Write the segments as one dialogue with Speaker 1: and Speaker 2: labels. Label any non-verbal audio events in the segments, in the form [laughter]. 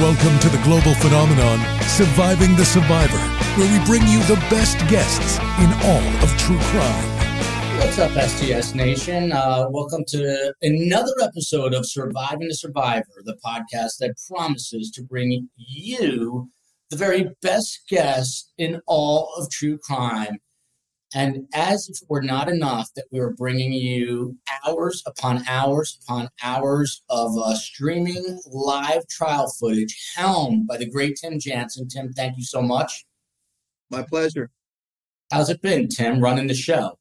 Speaker 1: Welcome to the global phenomenon, Surviving the Survivor, where we bring you the best guests in all of true crime.
Speaker 2: What's up, STS Nation? Uh, welcome to another episode of Surviving the Survivor, the podcast that promises to bring you the very best guests in all of true crime. And as if we're not enough, that we are bringing you hours upon hours upon hours of uh, streaming live trial footage helmed by the great Tim Jansen. Tim, thank you so much.
Speaker 3: My pleasure.
Speaker 2: How's it been, Tim, running the show?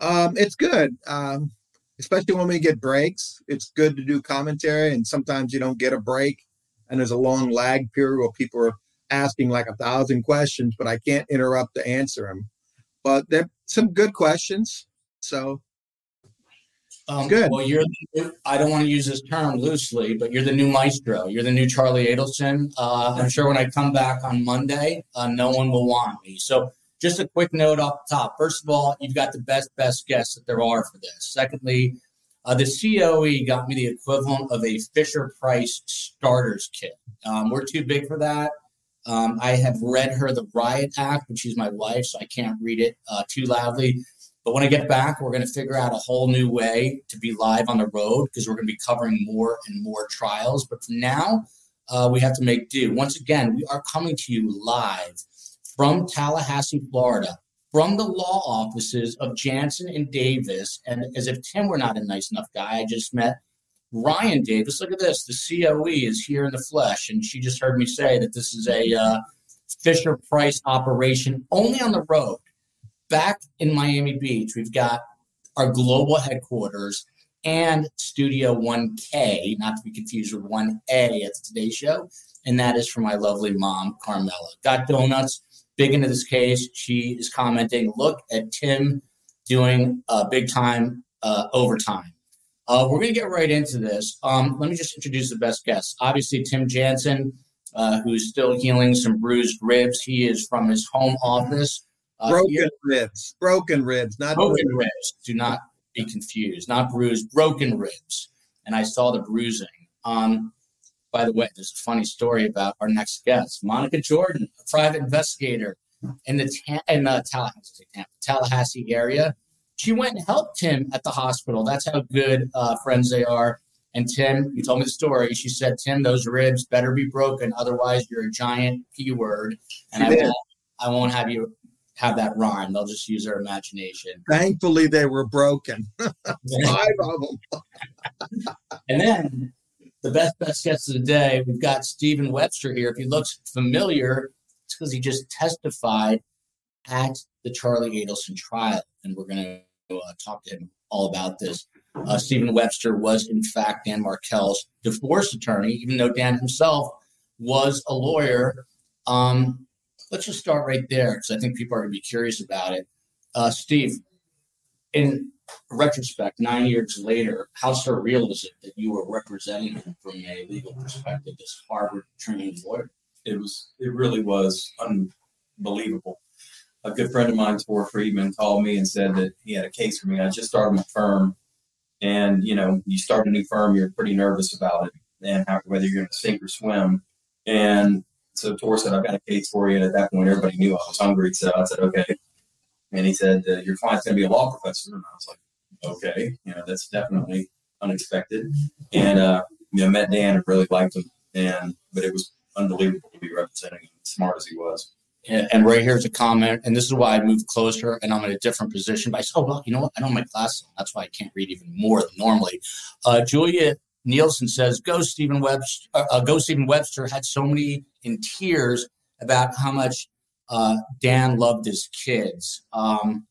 Speaker 3: Um, it's good, um, especially when we get breaks. It's good to do commentary, and sometimes you don't get a break, and there's a long lag period where people are asking like a thousand questions, but I can't interrupt to answer them but they're some good questions. So
Speaker 2: um, good. Well, you're. I don't want to use this term loosely, but you're the new maestro. You're the new Charlie Adelson. Uh, I'm sure when I come back on Monday, uh, no one will want me. So, just a quick note off the top. First of all, you've got the best, best guests that there are for this. Secondly, uh, the COE got me the equivalent of a Fisher Price starters kit. Um, we're too big for that. Um, I have read her The Riot Act, but she's my wife, so I can't read it uh, too loudly. But when I get back, we're going to figure out a whole new way to be live on the road because we're going to be covering more and more trials. But for now, uh, we have to make do. Once again, we are coming to you live from Tallahassee, Florida, from the law offices of Jansen and Davis. And as if Tim were not a nice enough guy, I just met Ryan Davis, look at this. The COE is here in the flesh. And she just heard me say that this is a uh, Fisher Price operation only on the road. Back in Miami Beach, we've got our global headquarters and Studio 1K, not to be confused with 1A at the Today Show. And that is for my lovely mom, Carmela. Got donuts, big into this case. She is commenting, look at Tim doing uh, big time uh, overtime. Uh, we're going to get right into this. Um, let me just introduce the best guests. Obviously, Tim Jansen, uh, who's still healing some bruised ribs. He is from his home office.
Speaker 3: Uh, broken here. ribs. Broken ribs, not
Speaker 2: broken bruised. ribs. Do not be confused. Not bruised, broken ribs. And I saw the bruising. Um, by the way, there's a funny story about our next guest, Monica Jordan, a private investigator in the ta- in the Tallahassee, Tallahassee area she went and helped him at the hospital. That's how good uh, friends they are. And Tim, you told me the story. She said, Tim, those ribs better be broken. Otherwise, you're a giant P word. And I won't, I won't have you have that rhyme. They'll just use their imagination.
Speaker 3: Thankfully, they were broken. [laughs] Five of them. [laughs]
Speaker 2: and then the best, best guest of the day, we've got Stephen Webster here. If he looks familiar, it's because he just testified at the Charlie Adelson trial. And we're going to uh, talk to him all about this. Uh, Stephen Webster was, in fact, Dan Markel's divorce attorney, even though Dan himself was a lawyer. Um, let's just start right there because I think people are going to be curious about it. Uh, Steve, in retrospect, nine years later, how surreal is it that you were representing him from a legal perspective, this Harvard trained lawyer?
Speaker 4: It was, it really was unbelievable a good friend of mine, Tor Friedman, called me and said that he had a case for me. I just started my firm, and you know, you start a new firm, you're pretty nervous about it and how, whether you're going to sink or swim. And so Tor said, "I've got a case for you." And at that point, everybody knew I was hungry, so I said, "Okay." And he said, uh, "Your client's going to be a law professor," and I was like, "Okay, you know, that's definitely unexpected." And uh, you know, met Dan and really liked him, and but it was unbelievable to be representing him, smart as he was.
Speaker 2: And right here's a comment, and this is why I moved closer and I'm in a different position. But I said, oh, well, you know what? I don't have my on. That's why I can't read even more than normally. Uh, Julia Nielsen says, go Stephen Webster, uh, uh, go Stephen Webster had so many in tears about how much uh, Dan loved his kids. Um,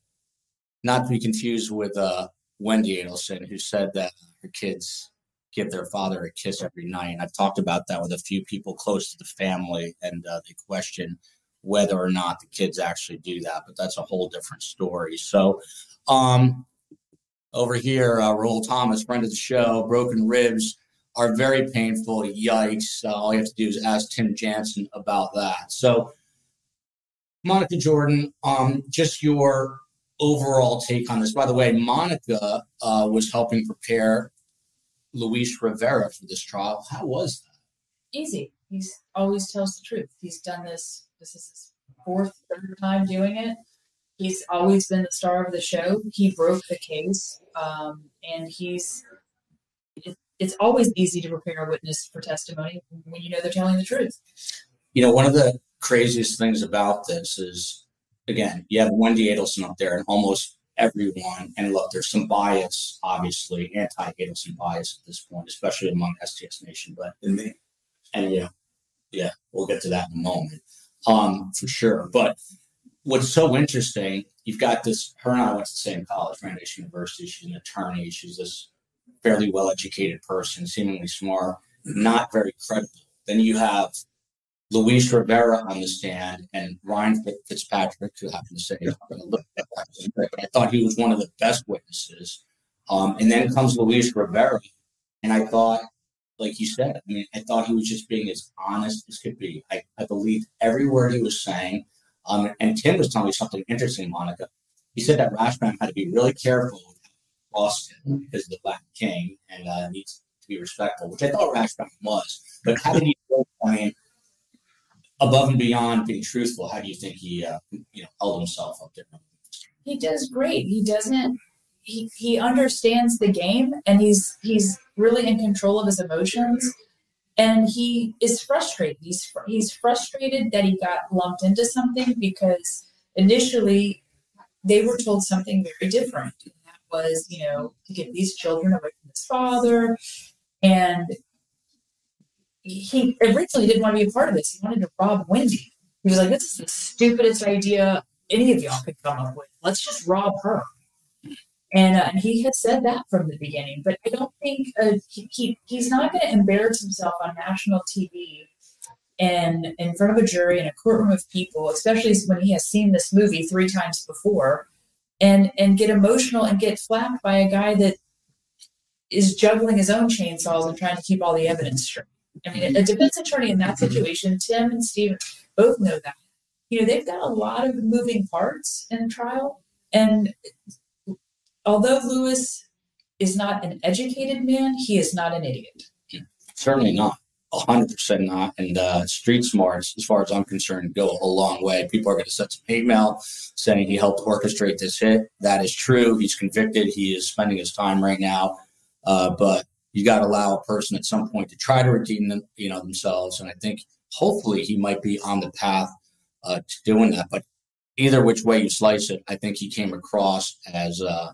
Speaker 2: not to be confused with uh, Wendy Adelson, who said that her kids give their father a kiss every night. And I've talked about that with a few people close to the family, and uh, they question – whether or not the kids actually do that, but that's a whole different story. So, um, over here, uh, Raul Thomas, friend of the show, broken ribs are very painful. Yikes. Uh, all you have to do is ask Tim Jansen about that. So, Monica Jordan, um, just your overall take on this. By the way, Monica uh, was helping prepare Luis Rivera for this trial. How was that?
Speaker 5: Easy. he's always tells the truth. He's done this. This is his fourth, third time doing it. He's always been the star of the show. He broke the case, um, and he's. It, it's always easy to prepare a witness for testimony when you know they're telling the truth.
Speaker 2: You know, one of the craziest things about this is, again, you have Wendy Adelson up there, and almost everyone. And look, there's some bias, obviously, anti-Adelson bias at this point, especially among STS Nation. But in me, and yeah, yeah, we'll get to that in a moment, um, for sure. But what's so interesting, you've got this. Her and I went to the same college, Randolph University. She's an attorney. She's this fairly well-educated person, seemingly smart, not very credible. Then you have Luis Rivera on the stand and Ryan Fitzpatrick, who happened to say, but I thought he was one of the best witnesses. Um, and then comes Luis Rivera, and I thought, like you said, I mean, I thought he was just being as honest as could be. I, I believed every word he was saying. Um, and Tim was telling me something interesting, Monica. He said that Rashbaum had to be really careful with Austin because of the Latin King and uh, needs to be respectful, which I thought Rashbaum was. But how did he? I mean, above and beyond being truthful, how do you think he, uh, you know, held himself up there?
Speaker 5: He does great. He doesn't. He he understands the game, and he's he's really in control of his emotions. And he is frustrated. He's he's frustrated that he got lumped into something because initially they were told something very different. And that was, you know, to get these children away from his father, and he originally didn't want to be a part of this. He wanted to rob Wendy. He was like, "This is the stupidest idea any of y'all could come up with. Let's just rob her." And, uh, and he has said that from the beginning. But I don't think uh, he, he he's not going to embarrass himself on national TV and in front of a jury in a courtroom of people, especially when he has seen this movie three times before, and and get emotional and get flapped by a guy that is juggling his own chainsaws and trying to keep all the evidence straight. I mean, a defense attorney in that situation, Tim and Steve both know that. You know, they've got a lot of moving parts in a trial. And although Luis is not an educated man, he is not an idiot.
Speaker 2: Certainly not. 100% not. And uh, street smarts, as far as I'm concerned, go a long way. People are going to send some email saying he helped orchestrate this hit. That is true. He's convicted. He is spending his time right now. Uh, but you got to allow a person at some point to try to redeem them, you know, themselves. And I think hopefully he might be on the path uh, to doing that. But either which way you slice it, I think he came across as uh.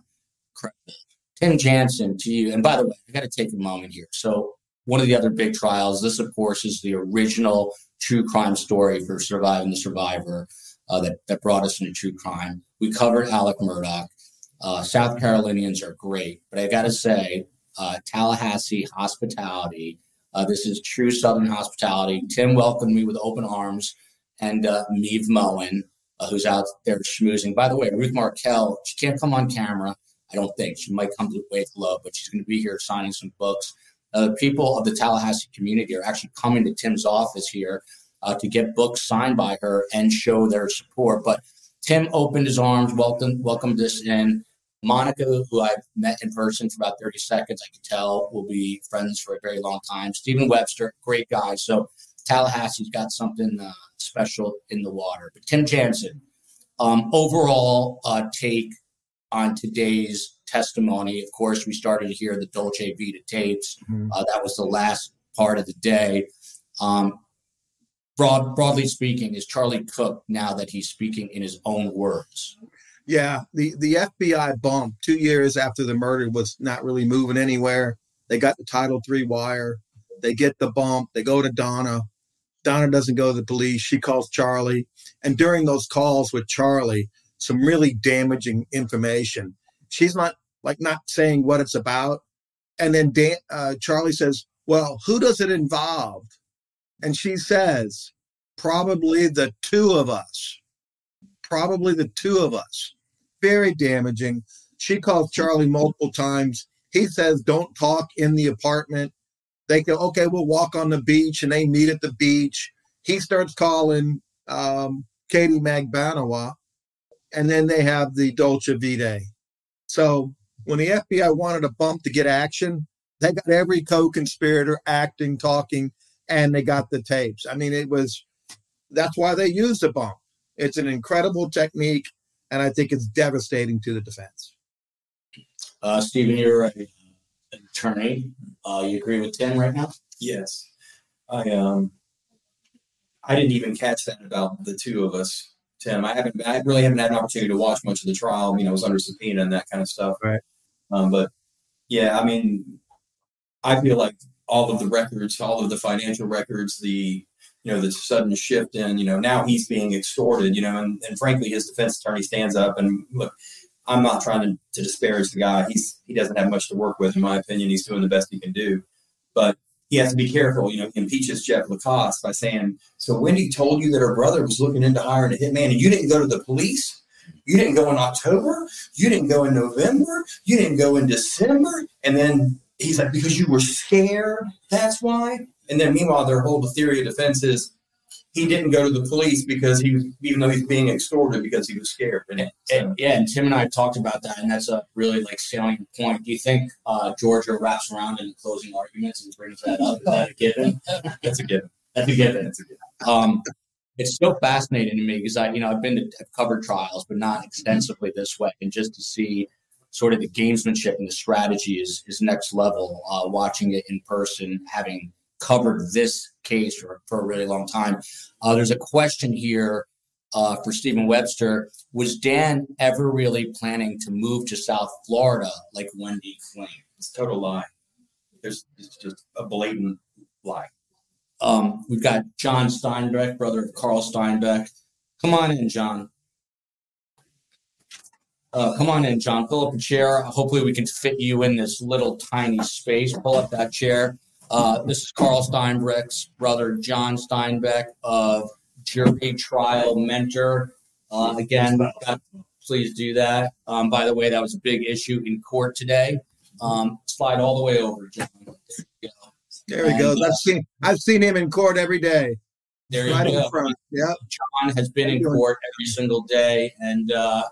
Speaker 2: Tim Jansen to you. And by the way, I got to take a moment here. So one of the other big trials, this of course is the original true crime story for surviving the survivor uh, that, that brought us into true crime. We covered Alec Murdaugh. Uh, South Carolinians are great, but I got to say, uh, Tallahassee hospitality. Uh, this is true Southern hospitality. Tim welcomed me with open arms, and uh, Meve Moen, uh, who's out there schmoozing. By the way, Ruth Markel, she can't come on camera. I don't think she might come to Wake Love, but she's going to be here signing some books. Uh, people of the Tallahassee community are actually coming to Tim's office here uh, to get books signed by her and show their support. But Tim opened his arms, welcomed welcomed us in. Monica, who I've met in person for about 30 seconds, I can tell will be friends for a very long time. Stephen Webster, great guy. So Tallahassee's got something uh, special in the water. But Tim Jansen, um, overall uh, take on today's testimony. Of course, we started to hear the Dolce Vita tapes. Mm-hmm. Uh, that was the last part of the day. Um, broad, broadly speaking, is Charlie Cook now that he's speaking in his own words?
Speaker 3: Yeah, the the FBI bump two years after the murder was not really moving anywhere. They got the Title Three wire. They get the bump. They go to Donna. Donna doesn't go to the police. She calls Charlie, and during those calls with Charlie, some really damaging information. She's not like not saying what it's about, and then Dan, uh, Charlie says, "Well, who does it involve?" And she says, "Probably the two of us." Probably the two of us very damaging. She calls Charlie multiple times. He says, Don't talk in the apartment. They go, Okay, we'll walk on the beach, and they meet at the beach. He starts calling um, Katie Magbanua, and then they have the Dolce Vita. So when the FBI wanted a bump to get action, they got every co conspirator acting, talking. and they got the tapes. I mean, it was that's why they used the bump. It's an incredible technique, and I think it's devastating to the defense.
Speaker 2: Uh, Stephen, you're an attorney. Uh, you agree with Tim right now?
Speaker 4: Yes, I um, I didn't even catch that about the two of us. Tim, I haven't, I really haven't had an opportunity to watch much of the trial. You know, I was under subpoena and that kind of stuff.
Speaker 3: Right.
Speaker 4: Um, but yeah, I mean, I feel like all of the records, all of the financial records, the you know the sudden shift in you know now he's being extorted, you know, and, and frankly his defense attorney stands up and look, I'm not trying to, to disparage the guy. He's he doesn't have much to work with in my opinion. He's doing the best he can do, but he has to be careful. You know, he impeaches Jeff Lacasse by saying, "So Wendy told you that her brother was looking into hiring a hitman, and you didn't go to the police." You didn't go in October. You didn't go in November. You didn't go in December. And then he's like, because you were scared. That's why. And then meanwhile, their whole theory of defense is he didn't go to the police because he was, even though he's being extorted because he was scared.
Speaker 2: And, and, yeah, and Tim and I talked about that, and that's a really like salient point. Do you think uh, Georgia wraps around in closing arguments and brings that up? Is that a given? [laughs]
Speaker 4: that's a given.
Speaker 2: That's a given. That's a given. Um, it's so fascinating to me because I, you know, I've been to I've covered trials, but not extensively this way, and just to see sort of the gamesmanship and the strategy is is next level. Uh, watching it in person, having covered this case for, for a really long time. Uh, there's a question here uh, for Stephen Webster. Was Dan ever really planning to move to South Florida like Wendy claimed?
Speaker 4: It's a total lie. There's it's just a blatant lie.
Speaker 2: Um, we've got John Steinbeck, brother of Carl Steinbeck. Come on in, John. Uh, come on in, John. Pull up a chair. Hopefully, we can fit you in this little tiny space. Pull up that chair. Uh, this is Carl Steinbeck's brother, John Steinbeck of Jury Trial Mentor. Uh, again, please do that. Um, by the way, that was a big issue in court today. Um, slide all the way over, John.
Speaker 3: There, he goes. I've seen I've seen him in court every day.
Speaker 2: There right you go.
Speaker 3: Yeah.
Speaker 2: John has been in court every single day, and uh,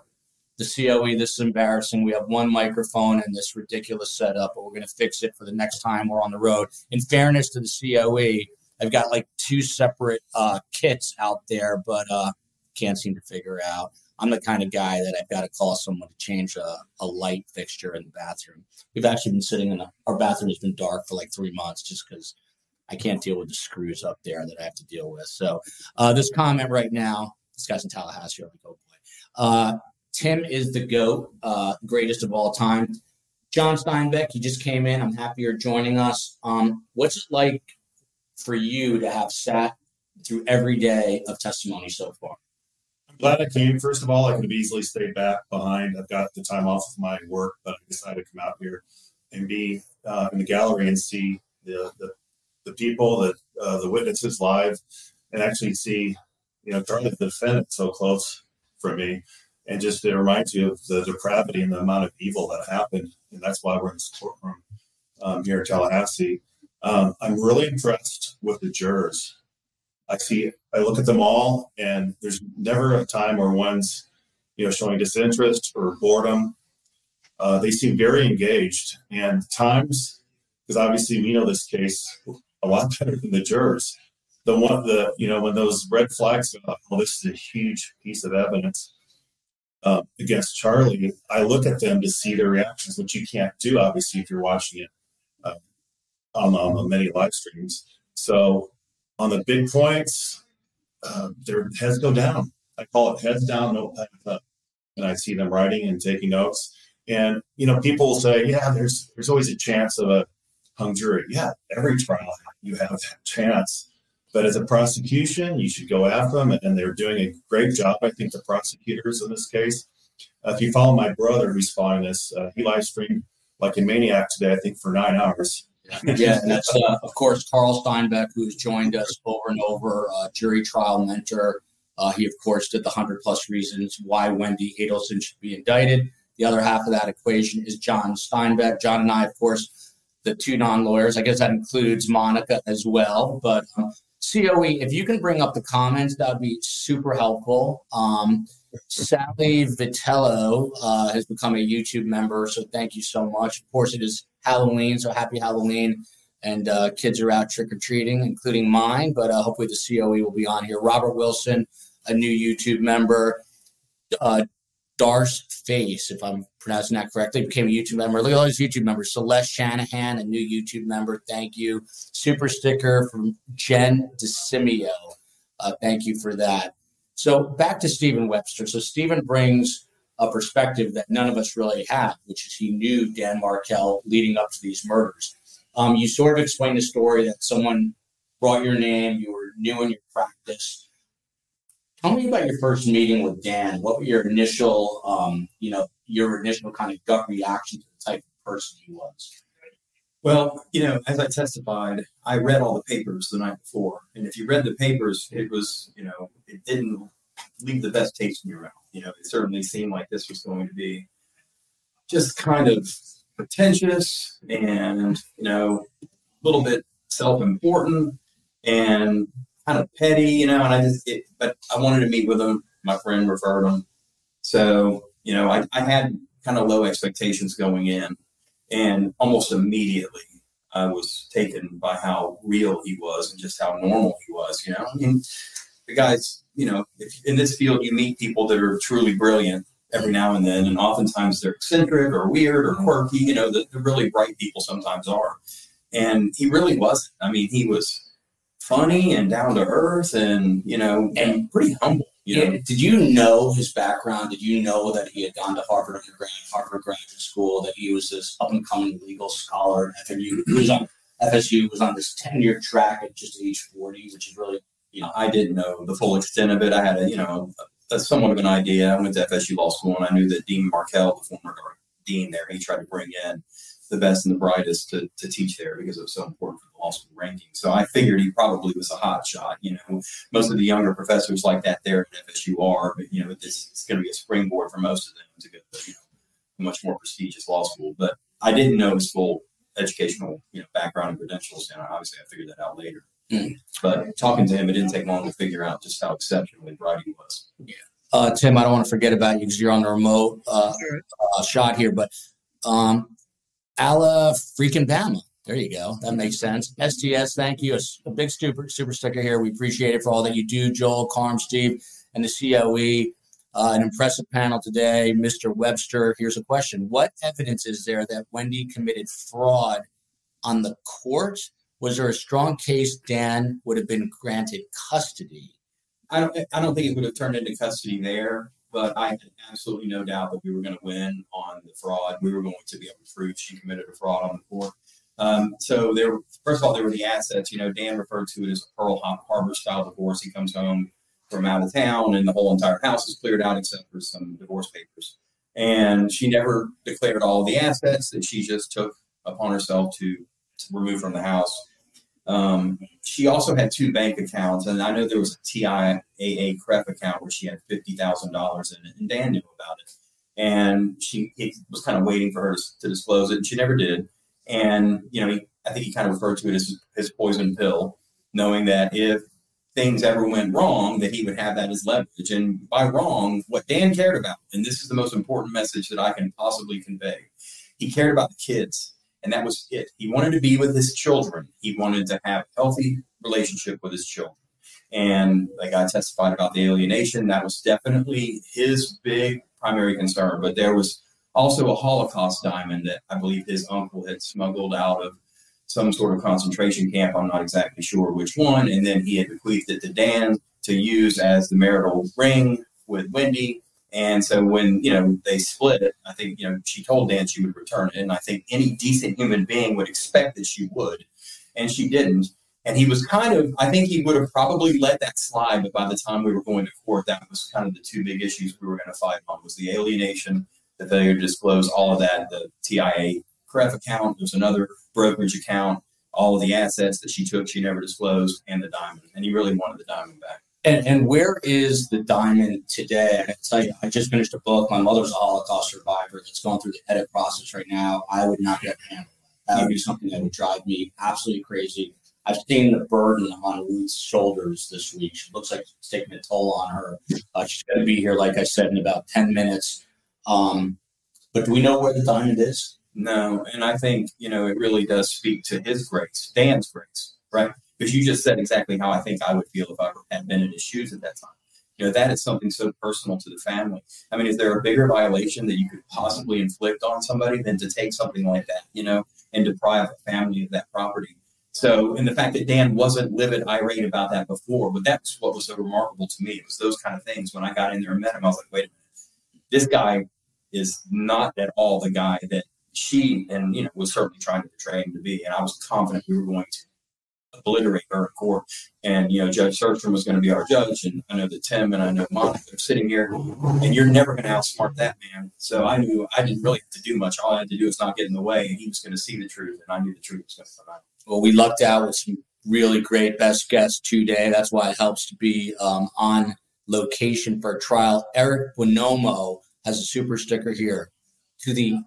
Speaker 2: the COE. This is embarrassing. We have one microphone and this ridiculous setup, but we're going to fix it for the next time we're on the road. In fairness to the COE, I've got like two separate uh, kits out there, but uh, can't seem to figure out. I'm the kind of guy that I've got to call someone to change a, a light fixture in the bathroom. We've actually been sitting in a, our bathroom has been dark for like three months just because I can't deal with the screws up there that I have to deal with. So uh, this comment right now, this guy's in Tallahassee. I'm like, oh boy. Uh, Tim is the GOAT, uh, greatest of all time. John Steinbeck, he just came in. I'm happy you're joining us. Um, what's it like for you to have sat through every day of testimony so far?
Speaker 6: I'm glad I came. First of all, I could have easily stayed back behind. I've got the time off of my work, but I decided to come out here and be uh, in the gallery and see the the, the people, that uh, the witnesses live, and actually see, you know, Charlie the defendant so close for me and just it reminds you of the depravity and the amount of evil that happened, and that's why we're in this courtroom um, here in Tallahassee. Um, I'm really impressed with the jurors. I see, I look at them all, and there's never a time where one's, you know, showing disinterest or boredom. Uh, they seem very engaged, and times, because obviously we know this case a lot better than the jurors. The one, the you know, when those red flags go up, well, this is a huge piece of evidence uh, against Charlie, I look at them to see their reactions, which you can't do, obviously, if you're watching it uh, on, on many live streams. So on the big points, uh, their heads go down. I call it heads down, up. And I see them writing and taking notes. And you know, people will say, "Yeah, there's there's always a chance of a hung jury." Yeah, every trial you have that chance. But as a prosecution, you should go after them, and they're doing a great job. I think the prosecutors in this case. Uh, if you follow my brother, who's following this, uh, he live streamed like a maniac today. I think for nine hours.
Speaker 2: yeah, and that's uh, of course Carl Steinbeck, who's joined us over and over, uh, jury trial mentor. Uh, he of course did the hundred plus reasons why Wendy Adelson should be indicted. The other half of that equation is John Steinbeck. John and I, of course, the two non-lawyers. I guess that includes Monica as well. But um, COE, if you can bring up the comments, that would be super helpful. Um, Sally Vitello uh, has become a YouTube member, so thank you so much. Of course, it is Halloween, so happy Halloween. and uh, kids are out trick or treating, including mine. But uh, hopefully the COE will be on here. Robert Wilson, a new YouTube member. Darce Face, if I'm pronouncing that correctly, became a YouTube member. Look at all these YouTube members. Celeste Shanahan, a new YouTube member. Thank you. Super sticker from Jen DeSimio. Uh, thank you for that. So back to Stephen Webster. So Stephen brings a perspective that none of us really have, which is he knew Dan Markel leading up to these murders. Um, you sort of explained the story that someone brought your name, you were new in your practice. Tell me about your first meeting with Dan. What were your initial, um, you know, your initial kind of gut reaction to the type of person he was?
Speaker 4: Well, you know, as I testified, I read all the papers the night before, and if you read the papers, it was, you know, it didn't leave the best taste in your mouth. You know, it certainly seemed like this was going to be just kind of pretentious and you know a little bit self-important and kind of petty, you know. And I just, it, but I wanted to meet with him. My friend referred him, so you know, I, I had kind of low expectations going in, and almost immediately I was taken by how real he was and just how normal he was. You know, I mean, the guys, you know, if in this field you meet people that are truly brilliant every now and then, and oftentimes they're eccentric or weird or quirky. You know, the, the really bright people sometimes are, and he really wasn't. I mean, he was funny and down to earth, and you know, and pretty humble. You know?
Speaker 2: Did you know his background? Did you know that he had gone to Harvard undergrad, Harvard graduate school, that he was this up and coming legal scholar at FSU? He was on FSU was on this tenure track at just age forty, which is really
Speaker 4: you know I didn't know the full extent of it. I had a you know a, somewhat of an idea. I went to FSU law school and I knew that Dean Markel, the former dean there, he tried to bring in the best and the brightest to, to teach there because it was so important for the law school ranking. So I figured he probably was a hot shot. You know, most of the younger professors like that there at FSU are, but you know, this is going to be a springboard for most of them to go to you know, a much more prestigious law school. But I didn't know his full educational you know background and credentials, and obviously I figured that out later. Mm. But talking to him, it didn't take long to figure out just how exceptionally bright he was.
Speaker 2: Yeah. Uh, Tim, I don't want to forget about you because you're on the remote uh, uh, shot here, but um, Ala freaking Bama. There you go. That makes sense. STS, thank you. A, big super super sticker here. We appreciate it for all that you do, Joel, Carm, Steve, and the COE. Uh, an impressive panel today. Mr. Webster, here's a question. What evidence is there that Wendy committed fraud on the court? Was there a strong case Dan would have been granted custody?
Speaker 4: I don't, I don't think it would have turned into custody there but I had absolutely no doubt that we were going to win on the fraud. We were going to be able to prove she committed a fraud on the court. Um, so there, first of all, there were the assets. You know, Dan referred to it as a Pearl Harbor style divorce. He comes home from out of town, and the whole entire house is cleared out except for some divorce papers. And she never declared all the assets that she just took upon herself to, to remove from the house. Um, she also had two bank accounts, and I know there was a TIAA CREF account where she had fifty thousand dollars in it, and Dan knew about it. And she was kind of waiting for her to, to, disclose it, and she never did. And you know, he, I think he kind of referred to it as his poison pill, knowing that if things ever went wrong, that he would have that as leverage. And by wrong, what Dan cared about, and this is the most important message that I can possibly convey, he cared about the kids and that was it. He wanted to be with his children. He wanted to have a healthy relationship with his children. And like I testified about the alienation, that was definitely his big primary concern. But there was also a Holocaust diamond that I believe his uncle had smuggled out of some sort of concentration camp. I'm not exactly sure which one. And then he had bequeathed it to Dan to use as the marital ring with Wendy. And so when, you know, they split it, I think, you know, she told Dan she would return it. And I think any decent human being would expect that she would. And she didn't. And he was kind of, I think he would have probably let that slide, but by the time we were going to court, that was kind of the two big issues we were going to fight on was the alienation, the failure to disclose all of that, the TIAA CREF account, there's another brokerage account, all of the assets that she took, she never disclosed, and the diamond. And he really wanted the diamond back.
Speaker 2: And, and where is the diamond today? I tell you, I just finished a book. My mother's a Holocaust survivor that's going through the edit process right now. I would not get handled. That would be something that would drive me absolutely crazy. I've seen the burden on Ruth's shoulders this week. She looks like it's taking a toll on her. Uh, she's going to be here, like I said, in about 10 minutes. Um, but do we know where the diamond is?
Speaker 4: No, and I think you know it really does speak to his grace, Dan's grace, right? Because you just said exactly how I think I would feel if I had been in his shoes at that time. You know, that is something so personal to the family. I mean, is there a bigger violation that you could possibly inflict on somebody than to take something like that, you know, and deprive a family of that property? So, and the fact that Dan wasn't livid, irate about that before, but that's what was so remarkable to me. It was those kind of things. When I got in there and met him, I was like, wait a minute, this guy is not at all the guy that she and you know was certainly trying to portray him to be, and I was confident we were going to obliterate her in court. And you know, Judge Surstrom was going to be our judge, and I know that Tim and I know Monica are sitting here, and you're never going to outsmart that man. So I knew I didn't really have to do much. All I had to do was not get in the way, and he was going to see the truth, and I knew the truth was going to come out.
Speaker 2: Well, we lucked out with some really great best guests today. That's why it helps to be um, on location for a trial. Eric Bonomo has a super sticker here to the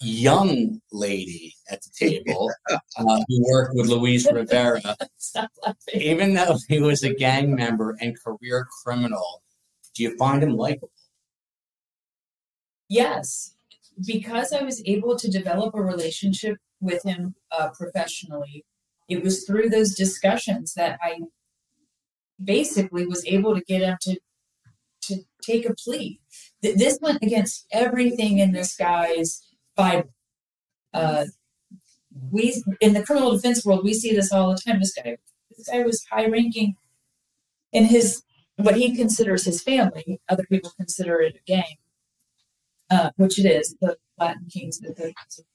Speaker 2: young lady at the table [laughs] uh, who worked with Luis Rivera. [laughs] Even though he was a gang member and career criminal, do you find him likable?
Speaker 5: Yes, because I was able to develop a relationship with him uh, professionally. It was through those discussions that I basically was able to get him to to take a plea. This went against everything in this guy's Uh, we in the criminal defense world, we see this all the time. This guy, this guy was high ranking in his what he considers his family. Other people consider it a gang, uh, which it is. The Latin Kings, the, the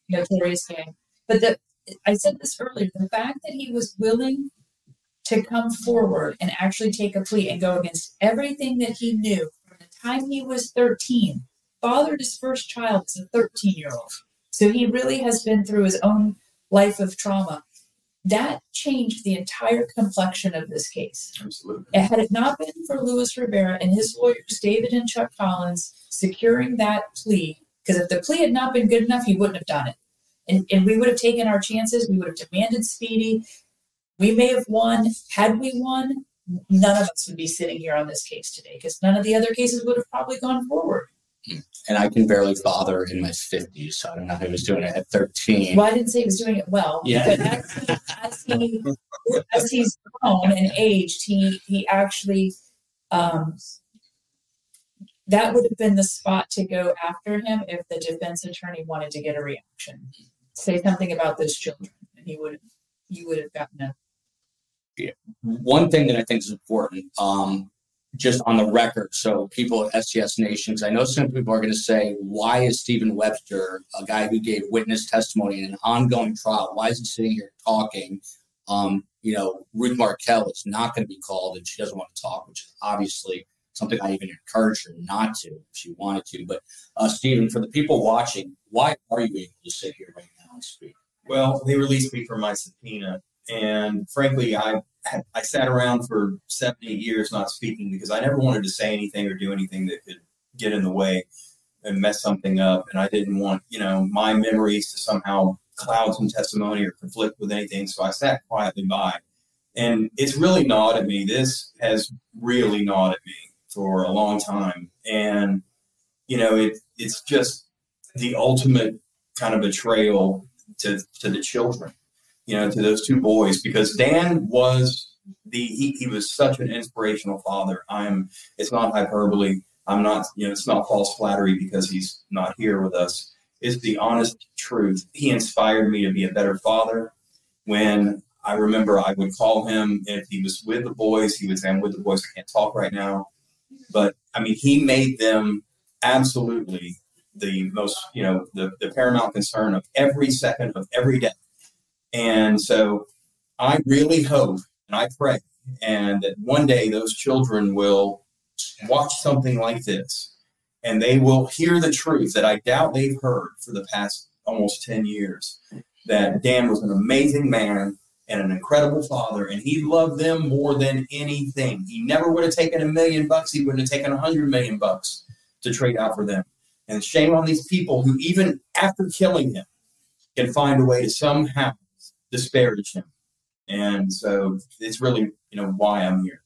Speaker 5: notorious gang. But the I said this earlier. The fact that he was willing to come forward and actually take a plea and go against everything that he knew from the time he was 13 fathered his first child as a 13 year old. So he really has been through his own life of trauma. That changed the entire complexion of this case.
Speaker 4: Absolutely.
Speaker 5: Had it not been for Luis Rivera and his lawyers, David and Chuck Collins, securing that plea, because if the plea had not been good enough, he wouldn't have done it. And, and we would have taken our chances. We would have demanded speedy. We may have won. Had we won, none of us would be sitting here on this case today because none of the other cases would have probably gone forward
Speaker 2: and I can barely father in my 50s, so I don't know how he was doing it at 13.
Speaker 5: Well, I didn't say he was doing it well.
Speaker 2: Yeah.
Speaker 5: But as, as, he, as he's grown and aged, he, he actually, um, that would have been the spot to go after him if the defense attorney wanted to get a reaction. Say something about those children, and he would, you would have gotten a.
Speaker 2: Yeah. One thing that I think is important, um, just on the record. So people at STS Nations, I know some people are going to say, why is Stephen Webster, a guy who gave witness testimony in an ongoing trial, why is he sitting here talking? Um, you know, Ruth Markel is not going to be called and she doesn't want to talk, which is obviously something I even encourage her not to if she wanted to. But uh, Stephen, for the people watching, why are you able to sit here right now and speak?
Speaker 4: Well, they released me from my subpoena. And frankly, I I sat around for seven, eight years not speaking because I never wanted to say anything or do anything that could get in the way and mess something up. And I didn't want, you know, my memories to somehow cloud some testimony or conflict with anything. So I sat quietly by. And it's really gnawed at me. This has really gnawed at me for a long time. And, you know, it it's just the ultimate kind of betrayal to, to the children you know, to those two boys because Dan was the he, he was such an inspirational father. I'm it's not hyperbole. I'm not, you know, it's not false flattery because he's not here with us. It's the honest truth. He inspired me to be a better father. When I remember I would call him if he was with the boys, he would say, I'm with the boys, I can't talk right now. But I mean, he made them absolutely the most, you know, the, the paramount concern of every second of every day. And so I really hope and I pray and that one day those children will watch something like this and they will hear the truth that I doubt they've heard for the past almost 10 years that Dan was an amazing man and an incredible father and he loved them more than anything. He never would have taken a million bucks, he wouldn't have taken a hundred million bucks to trade out for them. And shame on these people who even after killing him can find a way to somehow disparage him. And so it's really, you know, why I'm here.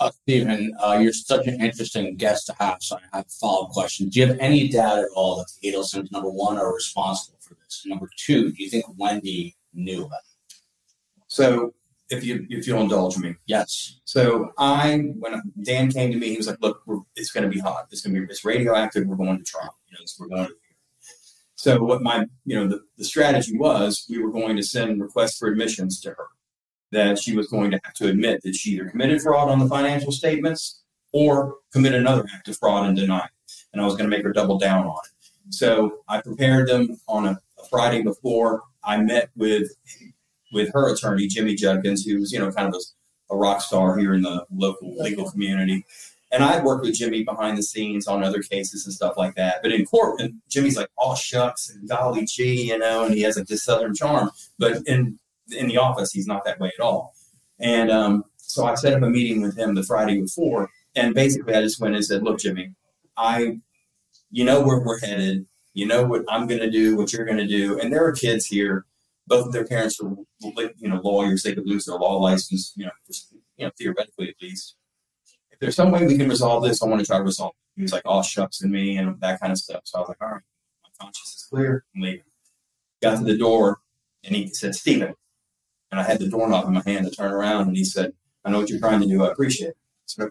Speaker 2: Uh, Stephen, uh, you're such an interesting guest to have. So I have a follow up question. Do you have any doubt at all that the Adelsons, number one, are responsible for this? this? Number two, do you think Wendy knew about it?
Speaker 4: So if you if you'll indulge me,
Speaker 2: yes.
Speaker 4: So I when Dan came to me, he was like, "Look, it's going to be hot. It's going to be it's radioactive. We're going to try. You know, we're going to." So what my you know the, the strategy was, we were going to send requests for admissions to her that she was going to have to admit that she either committed fraud on the financial statements or committed another act of fraud and deny. And I was going to make her double down on it. So I prepared them on a, a Friday before. I met with with her attorney, Jimmy Judkins, who's, you know, kind of a, a rock star here in the local legal community. And I'd worked with Jimmy behind the scenes on other cases and stuff like that. But in court, Jimmy's like, oh, shucks, and golly gee, you know, and he has like this southern charm. But in in the office, he's not that way at all. And um, so I set up a meeting with him the Friday before. And basically, I just went and said, look, Jimmy, I, you know where we're headed. You know what I'm going to do, what you're going to do. And there are kids here both of their parents are, you know, lawyers. They could lose their law license, you know, you know, theoretically at least. If there's some way we can resolve this, I want to try to resolve. It. He was like, all shucks," and me and that kind of stuff. So I was like, "All right, my conscience is clear. I'm leaving." Got to the door, and he said, "Stephen," and I had the doorknob in my hand to turn around, and he said, "I know what you're trying to do. I appreciate it." "Okay,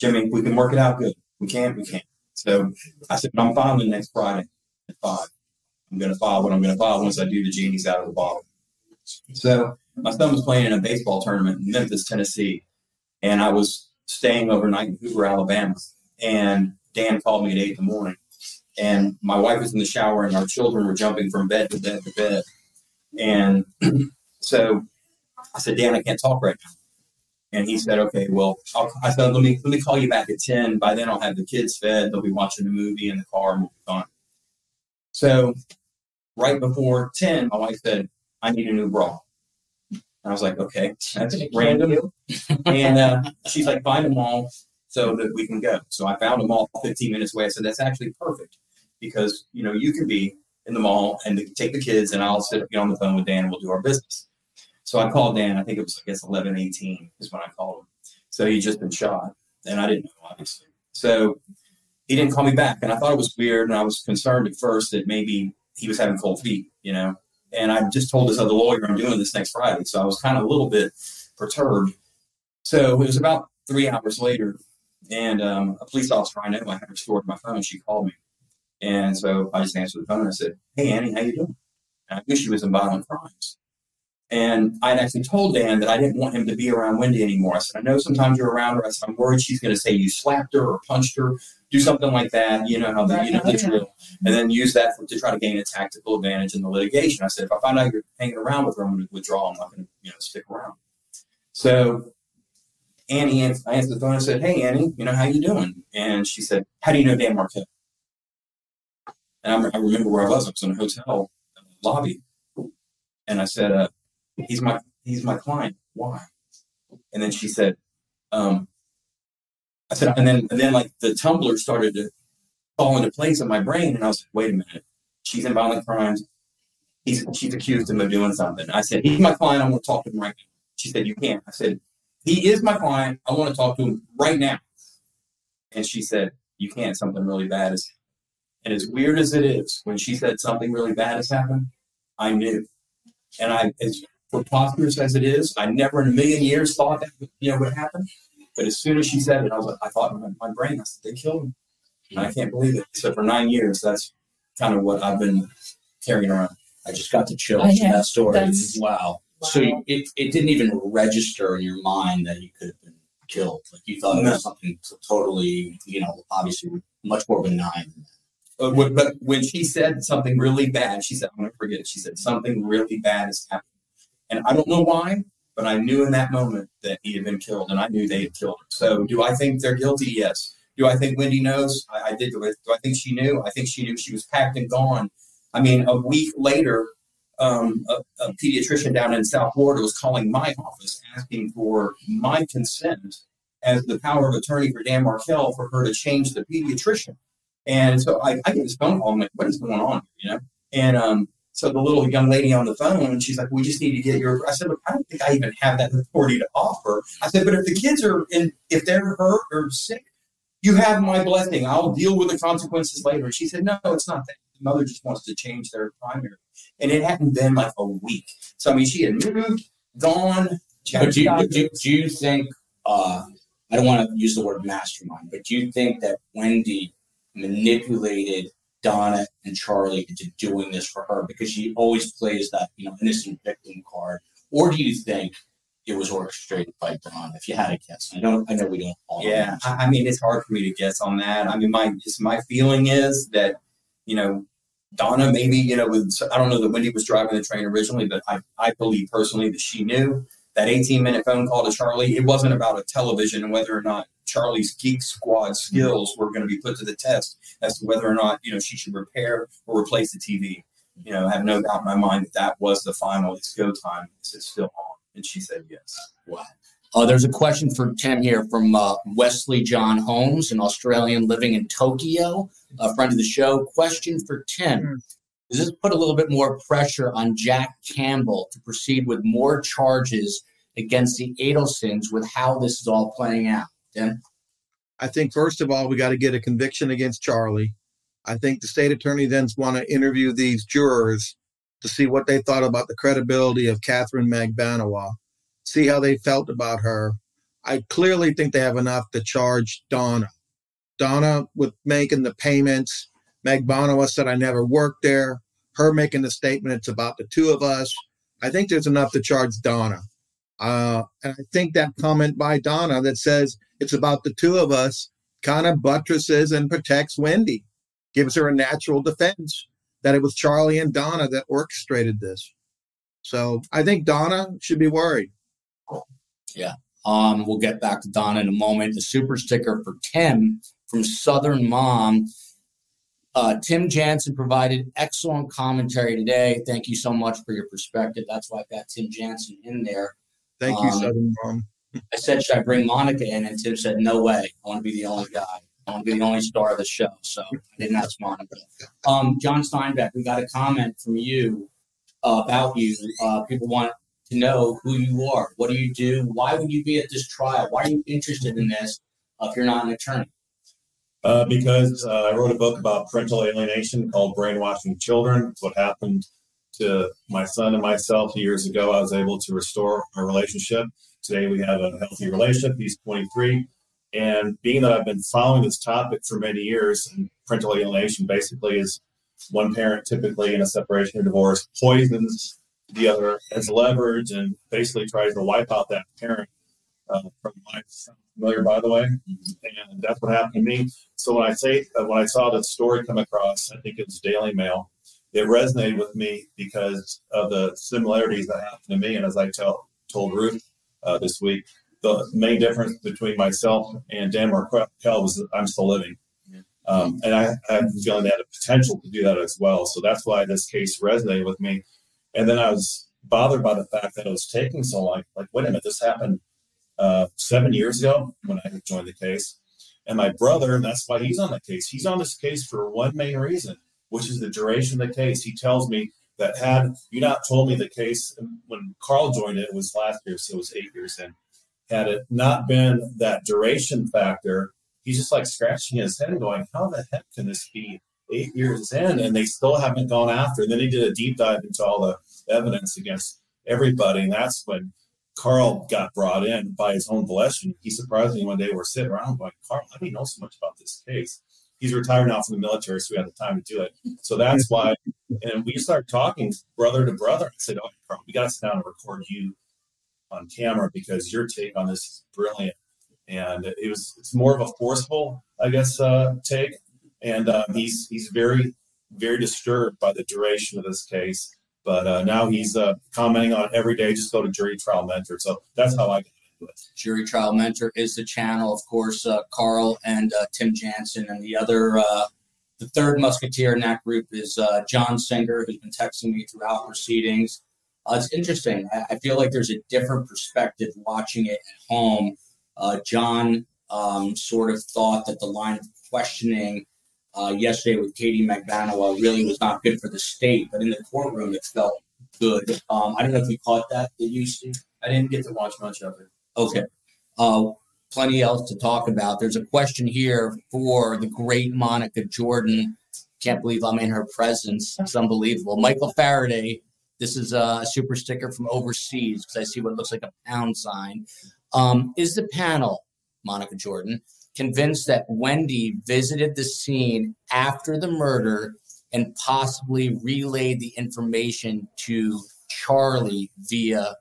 Speaker 4: Jimmy, we can work it out good. We can't. We can't." So I said, "I'm filing next Friday at five. I'm going to file what I'm going to file once I do the genies out of the bottle. So my son was playing in a baseball tournament in Memphis, Tennessee, and I was staying overnight in Hoover, Alabama. And Dan called me at eight in the morning, and my wife was in the shower, and our children were jumping from bed to bed to bed. And [clears throat] so I said, Dan, I can't talk right now. And he said, okay, well, I'll, I said, let me let me call you back at ten. By then, I'll have the kids fed. They'll be watching the movie in the car, and we'll be fine. So right before 10, my wife said, I need a new bra. I was like, okay, that's random. and uh, [laughs] she's like, find them all so that we can go. So I found them all 15 minutes away. I said, that's actually perfect because, you know, you can be in the mall and take the kids and I'll sit get on the phone with Dan and we'll do our business. So I called Dan. I think it was, I guess, 11, 18 is when I called him. So he'd just been shot and I didn't know, obviously. So he didn't call me back. And I thought it was weird. And I was concerned at first that maybe he was having cold feet, you know. And I just told this other lawyer I'm doing this next Friday. So I was kind of a little bit perturbed. So it was about three hours later, and um, a police officer I know I had restored my phone. She called me. And so I just answered the phone and I said, Hey, Annie, how you doing? And I knew she was in violent crimes. And I had actually told Dan that I didn't want him to be around Wendy anymore. I said, I know sometimes you're around her. I said, I'm worried she's going to say you slapped her or punched her, do something like that. You know how the, you know, the drill. And then use that for, to try to gain a tactical advantage in the litigation. I said, if I find out you're hanging around with her, I'm going to withdraw. I'm not going to, you know, stick around. So Annie, I answered the phone and said, Hey, Annie, you know, how you doing? And she said, How do you know Dan Markel? And I, I remember where I was. I was in a hotel lobby. And I said, uh, he's my he's my client. Why? And then she said, um, I said, and then and then like the tumbler started to fall into place in my brain, and I was like, wait a minute, she's in violent crimes. He's she's accused him of doing something. I said, he's my client. I want to talk to him right now. She said, you can't. I said, he is my client. I want to talk to him right now. And she said, you can't. Something really bad is. And as weird as it is, when she said something really bad has happened, I knew. And I, as preposterous as it is. I never in a million years thought that you know would happen. But as soon as she said it, I was like, I thought in my, my brain, I said, they killed him. And I can't believe it. So for nine years, that's kind of what I've been carrying around.
Speaker 2: I just got the chills oh, yeah. that story. Wow. wow. So you, it, it didn't even register in your mind that you could have been killed. Like you thought it was something totally, you know, obviously much more benign.
Speaker 4: Uh, but when she said something really bad, she said, I'm going to forget it. She said, something really bad has happened. And I don't know why, but I knew in that moment that he had been killed, and I knew they had killed him. So, do I think they're guilty? Yes. Do I think Wendy knows? I, I did. Do I think she knew? I think she knew she was packed and gone. I mean, a week later, um, a, a, pediatrician down in South Florida was calling my office asking for my consent as the power of attorney for Dan Markel for her to change the pediatrician. And so I, I get this phone call. I'm like, what is going on? You know? And um, so the little young lady on the phone, she's like, "We just need to get your." I said, "Look, I don't think I even have that authority to offer." I said, "But if the kids are in, if they're hurt or sick, you have my blessing. I'll deal with the consequences later." And she said, "No, it's not that. The mother just wants to change their primary. And it hadn't been like a week. So, I mean, she had moved, gone.
Speaker 2: But do you, do, do you think, uh, I don't want to use the word mastermind, but do you think that Wendy manipulated Donna and Charlie into doing this for her because she always plays that, you know, innocent victim card? Or do you think it was orchestrated by Don. If you had a guess, I don't. I know we don't.
Speaker 4: All yeah, I, I mean, it's hard for me to guess on that. I mean, my my feeling is that you know Donna maybe you know with I don't know that Wendi was driving the train originally, but I I believe personally that she knew that 18 minute phone call to Charlie. It wasn't about a television and whether or not Charlie's Geek Squad skills were going to be put to the test as to whether or not you know she should repair or replace the TV. You know, I have no doubt in my mind that that was the final. It's go time. It's still on. And she said yes.
Speaker 2: Wow. Uh, there's a question for Tim here from uh, Wesley John Holmes, an Australian living in Tokyo, a friend of the show. Question for Tim. Mm. Does this put a little bit more pressure on Jack Campbell to proceed with more charges against the Adelsons with how this is all playing out? Tim?
Speaker 3: I think, first of all, we got to get a conviction against Charlie. I think the state attorney then want to interview these jurors to see what they thought about the credibility of Katherine Magbanua, see how they felt about her. I clearly think they have enough to charge Donna. Donna with making the payments. Magbanua said, I never worked there. Her making the statement, it's about the two of us. I think there's enough to charge Donna. Uh, and I think that comment by Donna that says it's about the two of us kind of buttresses and protects Wendi, gives her a natural defense that it was Charlie and Donna that orchestrated this. So I think Donna should be worried.
Speaker 2: Yeah. Um, we'll get back to Donna in a moment. The super sticker for Tim from Southern Mom. Uh, Tim Jansen provided excellent commentary today. Thank you so much for your perspective. That's why I've got Tim Jansen in there.
Speaker 3: Thank you, um, Southern Mom.
Speaker 2: I said, should I bring Monica in? And Tim said, no way. I want to be the only guy. I want to be the only star of the show. So I didn't ask Monica. Um, John Steinbeck, we got a comment from you uh, about you. Uh, people want to know who you are. What do you do? Why would you be at this trial? Why are you interested in this uh, if you're not an attorney?
Speaker 6: Uh, because uh, I wrote a book about parental alienation called Brainwashing Children. It's what happened to my son and myself years ago. I was able to restore our relationship. Today we have a healthy relationship. He's 23. And being that I've been following this topic for many years, and parental alienation basically is one parent typically in a separation or divorce poisons the other as leverage and basically tries to wipe out that parent uh, from life. Familiar, by the way, and that's what happened to me. So when I say uh, when I saw this story come across, I think it was Daily Mail. It resonated with me because of the similarities that happened to me, and as I tell, told Ruth uh, this week, the main difference between myself and Dan Markel was that I'm still living. Um, and I, I have feeling they had a potential to do that as well. So that's why this case resonated with me. And then I was bothered by the fact that it was taking so long. Like, wait a minute, this happened uh, seven years ago when I joined the case. And my brother, and that's why he's on the case. He's on this case for one main reason, which is the duration of the case. He tells me that had you not told me the case when Carl joined it, it was last year, so it was eight years in had it not been that duration factor, he's just like scratching his head going, How the heck can this be eight years in and they still haven't gone after? And then he did a deep dive into all the evidence against everybody. And that's when Carl got brought in by his own volition. He surprised me one day. We're sitting around going, Carl, do you know so much about this case? He's retired now from the military, so we had the time to do it. So that's why. And we started talking brother to brother. I said, Oh, Carl, we got to sit down and record you on camera because your take on this is brilliant. And it was it's more of a forceful, I guess, uh, take. And um, he's he's very very disturbed by the duration of this case. But uh, now he's uh, commenting on every day. Just go to Jury Trial Mentor. So that's how I.
Speaker 2: Jury Trial Mentor is the channel, of course. Uh, Carl and uh, Tim Jansen, and the other uh, the third musketeer in that group is John Singer, who's been texting me throughout proceedings. Uh, it's interesting. I, I, feel like there's a different perspective watching it at home. Uh, John um, sort of thought that the line of questioning uh, yesterday with Katie Magbanua really was not good for the state, but in the courtroom it felt good. Um, I don't know if you caught that. Did you see?
Speaker 4: I didn't get to watch much of it.
Speaker 2: Okay. Uh, plenty else to talk about. There's a question here for the great Monica Jordan. Can't believe I'm in her presence. It's unbelievable. Michael Faraday. This is a super sticker from overseas because I see what looks like a pound sign. Um, is the panel, Monica Jordan, convinced that Wendi visited the scene after the murder and possibly relayed the information to Charlie via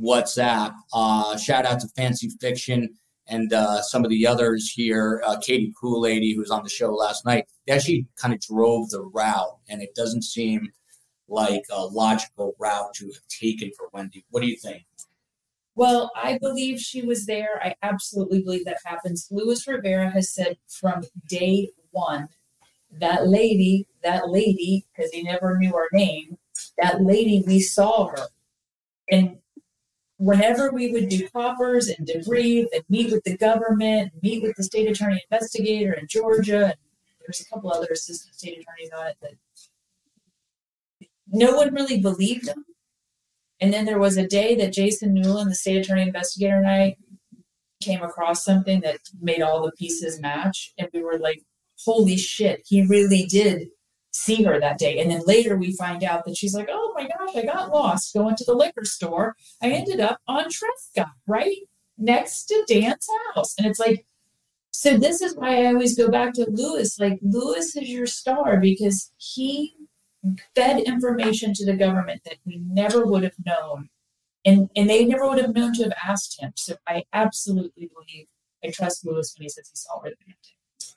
Speaker 2: WhatsApp? Uh, shout out to Fancy Fiction and uh, some of the others here, uh, Katie Cool Lady, who was on the show last night, they actually kind of drove the route, and it doesn't seem like a logical route to have taken for Wendi. What do you think?
Speaker 5: Well, I believe she was there. I absolutely believe that happens. Luis Rivera has said from day one that lady, that lady, because he never knew her name, that lady, we saw her. And whenever we would do proffers and debrief and meet with the government, meet with the state attorney investigator in Georgia, and there's a couple other assistant state attorneys on it that no one really believed them. And then there was a day that Jason Newlin, the state attorney investigator, and I came across something that made all the pieces match. And we were like, holy shit, he really did see her that day. And then later we find out that she's like, oh my gosh, I got lost going to the liquor store. I ended up on Trescott, right next to Dan's house. And it's like, so this is why I always go back to Luis. Like, Luis is your star because he fed information to the government that we never would have known. And, and they never would have known to have asked him. So I absolutely believe I trust Luis when he says he saw her the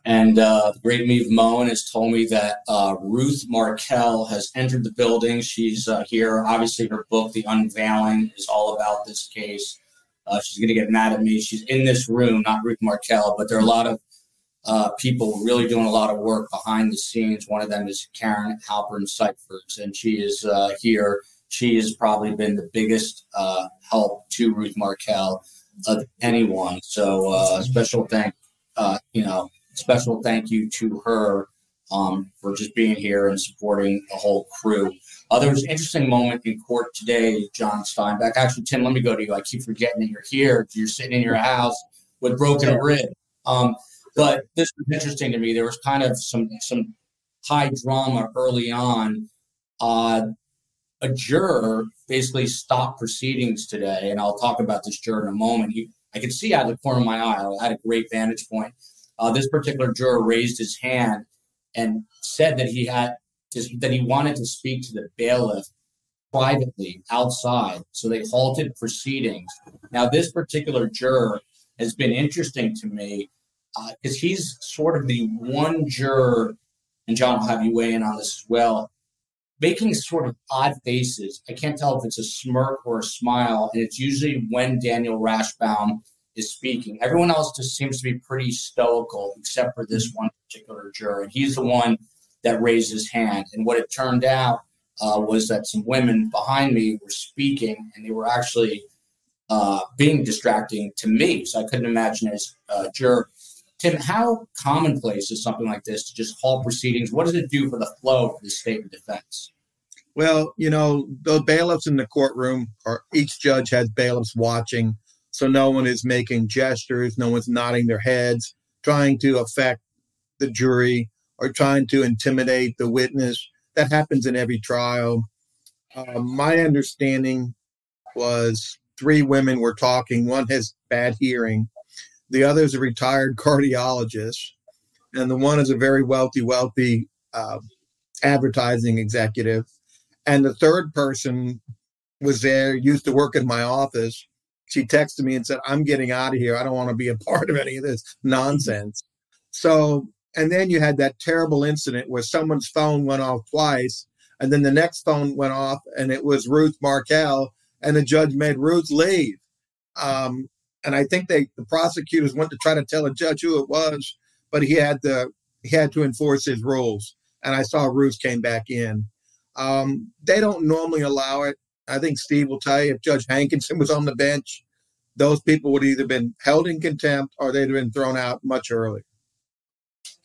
Speaker 2: and uh, the great Meve Moen has told me that uh, Ruth Markel has entered the building. She's uh, here. Obviously, her book, The Unveiling, is all about this case. Uh, she's going to get mad at me. She's in this room, not Ruth Markel, but there are a lot of uh, people really doing a lot of work behind the scenes. One of them is Karen Halpern Cyphers, and she is uh, here. She has probably been the biggest help to Ruth Markel of anyone. So, uh, special thank, you know, special thank you to her um, for just being here and supporting the whole crew. Uh, there was an interesting moment in court today, John Steinbeck. Actually, Tim, let me go to you. I keep forgetting that you're here. You're sitting in your house with broken rib. Um, but this was interesting to me. There was kind of some some high drama early on. Uh, a juror basically stopped proceedings today, and I'll talk about this juror in a moment. He, I could see out of the corner of my eye. I had a great vantage point uh, this particular juror raised his hand and said that he had to, that he wanted to speak to the bailiff privately outside. So they halted proceedings. Now, this particular juror has been interesting to me because uh, he's sort of the one juror, and John, I'll have you weigh in on this as well, making sort of odd faces. I can't tell if it's a smirk or a smile, and it's usually when Daniel Rashbaum is speaking. Everyone else just seems to be pretty stoical, except for this one particular juror. And he's the one that raised his hand. And what it turned out uh, was that some women behind me were speaking, and they were actually uh, being distracting to me. So I couldn't imagine as a juror. Tim, how commonplace is something like this to just halt proceedings? What does it do for the flow of the state of defense?
Speaker 3: Well, you know, the bailiffs in the courtroom, or each judge has bailiffs watching so no one is making gestures, no one's nodding their heads, trying to affect the jury or trying to intimidate the witness. That happens in every trial. Uh, my understanding was three women were talking. One has bad hearing, the other is a retired [laughs] cardiologist, and the one is a very wealthy, wealthy uh, advertising executive. And the third person was there, used to work in my office, she texted me and said, I'm getting out of here. I don't want to be a part of any of this nonsense. So, and then you had that terrible incident where someone's phone went off twice, and then the next phone went off, and it was Ruth Markel. and the judge made Ruth leave. Um, and I think they, the prosecutors went to try to tell a judge who it was, but he had to, he had to enforce his rules. And I saw Ruth came back in. Um, they don't normally allow it. I think Steve will tell you if Judge Hankinson was on the bench, those people would either been held in contempt or they'd have been thrown out much earlier.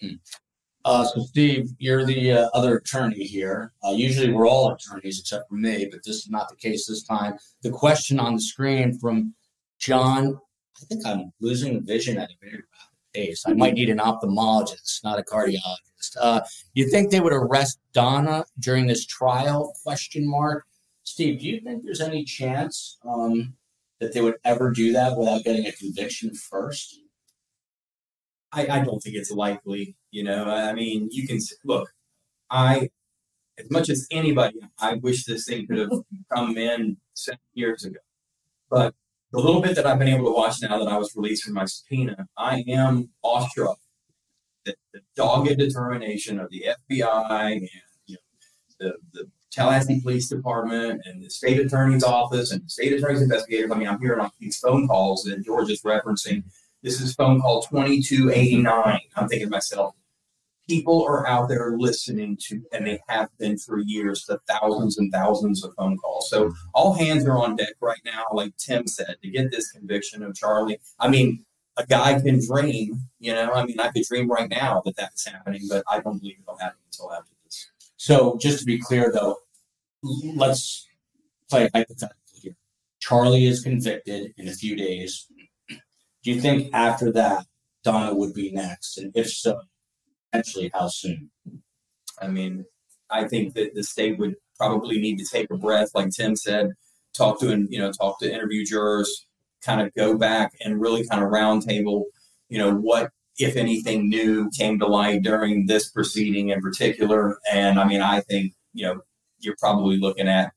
Speaker 2: Hmm. Uh, so, Steve, you're the uh, other attorney here. Uh, usually, we're all attorneys except for me, but this is not the case this time. The question on the screen from John, I think I'm losing vision at a very bad pace. I might need an ophthalmologist, not a cardiologist. Uh, you think they would arrest Donna during this trial? Question mark. Steve, do you think there's any chance um, that they would ever do that without getting a conviction first?
Speaker 4: I, I don't think it's likely. You know, I mean, you can look. I, as much as anybody, I wish this thing could have come in seven years ago. But the little bit that I've been able to watch now that I was released from my subpoena, I am awestruck that the dogged determination of the FBI and you know, the, the Tallahassee Police Department and the state attorney's office and the state attorney's investigators. I mean, I'm hearing on these phone calls that George is referencing. This is phone call 2289. I'm thinking to myself, people are out there listening to, and they have been for years, the thousands and thousands of phone calls. So all hands are on deck right now, like Tim said, to get this conviction of Charlie. I mean, a guy can dream, you know. I mean, I could dream right now that that's happening, but I don't believe it'll happen until after.
Speaker 2: So, just to be clear, though, let's play hypothetical here. Charlie is convicted in a few days. Do you think after that, Donna would be next? And if so, potentially how soon?
Speaker 4: I mean, I think that the state would probably need to take a breath, like Tim said, talk to and you know talk to interview jurors, kind of go back and really kind of roundtable, you know, what if anything new came to light during this proceeding in particular. And I mean, I think you know you're probably looking at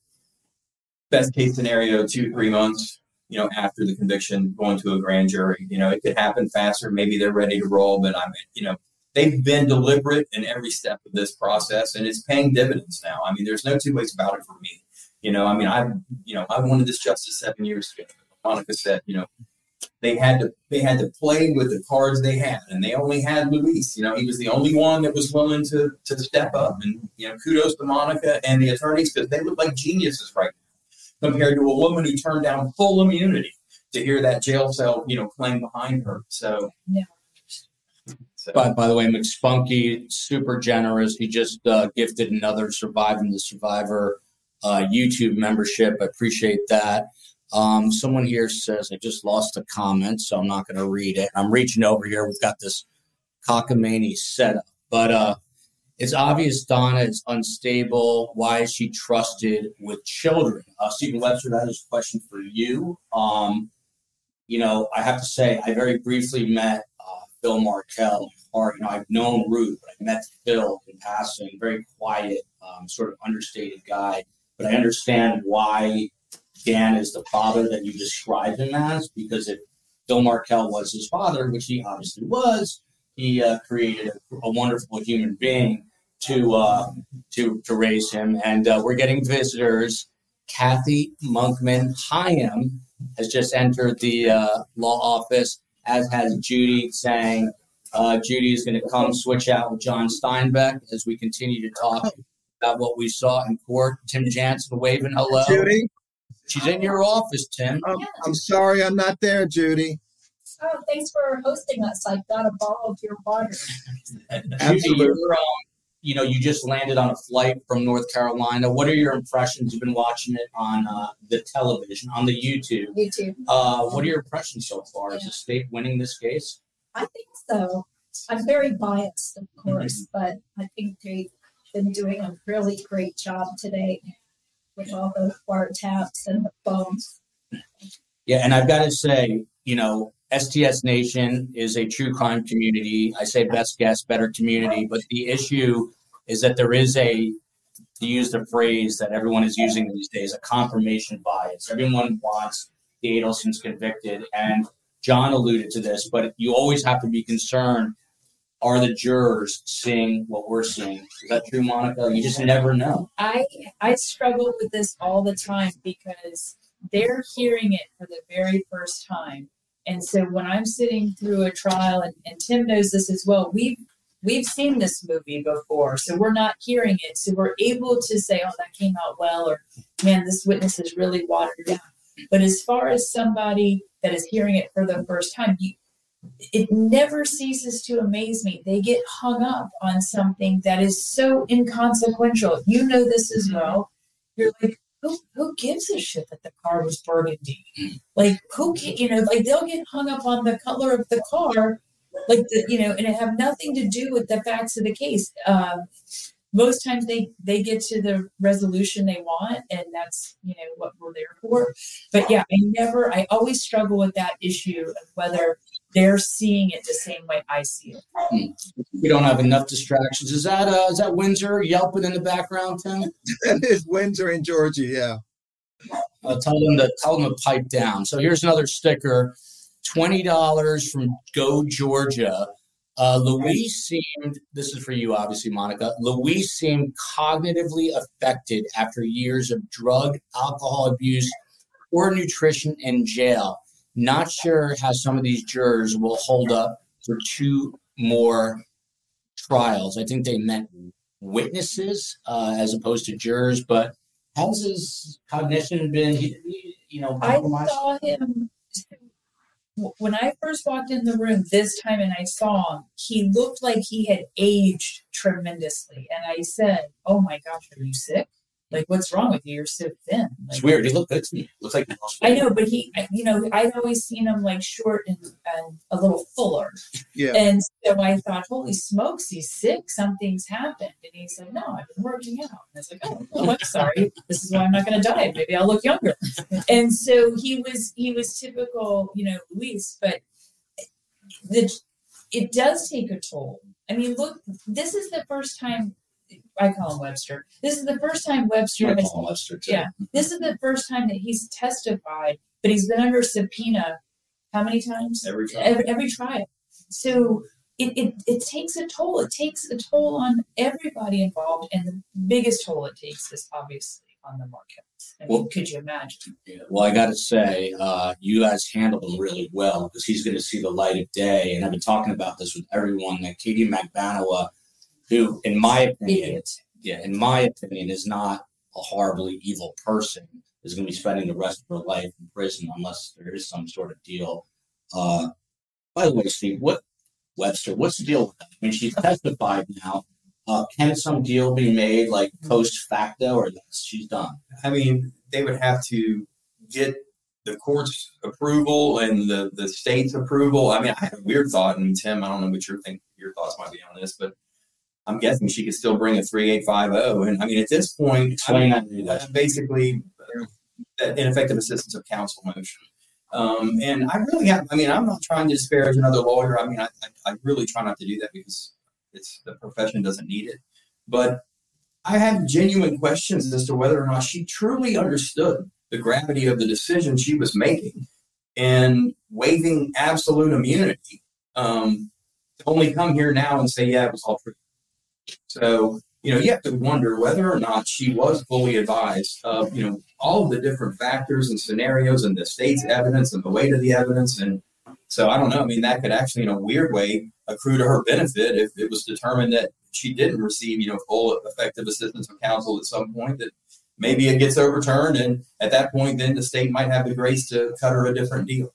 Speaker 4: best case scenario two three months you know after the conviction going to a grand jury you know it could happen faster maybe they're ready to roll but i mean you know they've been deliberate in every step of this process and it's paying dividends now. I mean, there's no two ways about it for me. You know, I mean, I, you know, I wanted this justice seven years ago. Monica said, you know, they had to they had to play with the cards they had, and they only had Luis. You know, he was the only one that was willing to to step up. And you know, kudos to Monica and the attorneys because they look like geniuses right now compared to a woman who turned down full immunity to hear that jail cell, you know, playing behind her. So
Speaker 5: yeah.
Speaker 2: So. By, by the way, McSpunky, super generous. He just uh, gifted another Surviving the Survivor uh, YouTube membership. I appreciate that. Um, someone here says, I just lost a comment, so I'm not going to read it. I'm reaching over here. We've got this cockamamie setup. But uh, it's obvious Donna is unstable. Why is she trusted with children? Uh, Stephen Webster, that is a question for you. Um, you know, I have to say, I very briefly met Phil Markel. Or, you know, I've known Ruth, but I met Phil in passing, very quiet, um, sort of understated guy. But I understand why Dan is the father that you described him as, because if Phil Markel was his father, which he obviously was, he uh, created a, a, wonderful human being to uh, to to raise him. And uh, we're getting visitors. Kathy Monkman Hyam has just entered the uh, law office as has Judy Tsang uh, Judy is going to come switch out with John Steinbeck as we continue to talk about what we saw in court. Tim Jansen waving hello.
Speaker 3: Judy?
Speaker 2: She's in your office, Tim.
Speaker 3: Oh, I'm sorry I'm not there, Judy.
Speaker 7: Oh, thanks for hosting us. I've got a bottle of your water. [laughs]
Speaker 2: Judy, you're, um, you know, you just landed on a flight from North Carolina. What are your impressions? You've been watching it on uh, the television, on the YouTube.
Speaker 7: YouTube.
Speaker 2: Uh, what are your impressions so far? Yeah. Is the state winning this case?
Speaker 7: I think so. I'm very biased, of course, mm-hmm. but I think they've been doing a really great job today with all those the wiretaps and the phones.
Speaker 2: Yeah, and I've got to say, you know, STS Nation is a true crime community. I say best guess, better community, but the issue is that there is a, to use the phrase that everyone is using these days, a confirmation bias. Everyone wants the Adelsons convicted, and John alluded to this, but you always have to be concerned are the jurors seeing what we're seeing? Is that true, Monica? You just never know.
Speaker 5: I I struggle with this all the time because they're hearing it for the very first time. And so when I'm sitting through a trial, and, and Tim knows this as well, we've we've seen this movie before, so we're not hearing it. So we're able to say, "Oh, that came out well," or "Man, this witness is really watered down." But as far as somebody that is hearing it for the first time, you, it never ceases to amaze me. They get hung up on something that is so inconsequential. You know this as well. You're like, who who gives a shit that the car was burgundy? Like who can you know like they'll get hung up on the color of the car like the, you know, and it have nothing to do with the facts of the case. Um, most times they they get to the resolution they want, and that's you know what we're there for. But yeah, I never, I always struggle with that issue of whether they're seeing it the same way I see it.
Speaker 2: Hmm. We don't have enough distractions. Is that uh, is that Windsor yelping in the background, Tim?
Speaker 3: that is Windsor in Georgia. Yeah.
Speaker 2: Uh, tell them to tell them to pipe down. So here's another sticker, twenty dollars from Go Georgia. Uh, Luis seemed. This is for you, obviously, Monica. Luis seemed cognitively affected after years of drug, alcohol abuse, poor nutrition, and jail. Not sure how some of these jurors will hold up for two more trials. I think they meant witnesses uh, as opposed to jurors, but how's his cognition been? You know,
Speaker 5: I saw him when I first walked in the room this time and I saw him. He looked like he had aged tremendously, and I said, "Oh my gosh, are you sick?" Like, what's wrong with you? You're so thin. Like,
Speaker 2: it's weird. He looked good to me. Looks like
Speaker 5: I know, but he, you know, I'd always seen him like short and, and a little fuller.
Speaker 3: Yeah.
Speaker 5: And so I thought, holy smokes, he's sick. Something's happened. And he said, no, I've been working out. And I was like, oh, oh I'm sorry. This is why I'm not going to die. Maybe I'll look younger. and so he was, he was typical, you know, Luis, but the, it does take a toll. I mean, look, this is the first time I call him Webster. This is the first time Webster.
Speaker 2: I call him Webster too.
Speaker 5: Yeah, this is the first time that he's testified, but he's been under subpoena. How many times?
Speaker 4: Every trial.
Speaker 5: Every, every trial. So it, it, it takes a toll. It takes a toll on everybody involved, and the biggest toll it takes is obviously on the Marquettes. I mean, well, could you imagine?
Speaker 2: Yeah, well, I got to say, uh, you guys handled him really well because he's going to see the light of day. And I've been talking about this with everyone that Katie Magbanua who, in my opinion, yeah, in my opinion, is not a horribly evil person, is going to be spending the rest of her life in prison unless there is some sort of deal. Uh, by the way, Steve, what Webster, what's the deal with that? I mean, she's testified now. Uh, can some deal be made like post facto, or that's she's done?
Speaker 4: I mean, they would have to get the court's approval and the the state's approval. I mean, I had a weird thought, and Tim, I don't know what your think your thoughts might be on this, but I'm guessing she could still bring a 3850. And I mean, at this point, I mean, that's basically ineffective assistance of counsel motion. Um, and I really have, I mean, I'm not trying to disparage another lawyer. I mean, I, I, I really try not to do that because it's the profession doesn't need it. But I have genuine questions as to whether or not she truly understood the gravity of the decision she was making and waiving absolute immunity. Um, to only come here now and say, yeah, it was all true. So, you know, you have to wonder whether or not she was fully advised of, you know, all of the different factors and scenarios and the state's evidence and the weight of the evidence. And so I don't know. I mean, that could actually, in a weird way, accrue to her benefit if it was determined that she didn't receive, you know, full effective assistance of counsel at some point that maybe it gets overturned. And at that point, then the state might have the grace to cut her a different deal.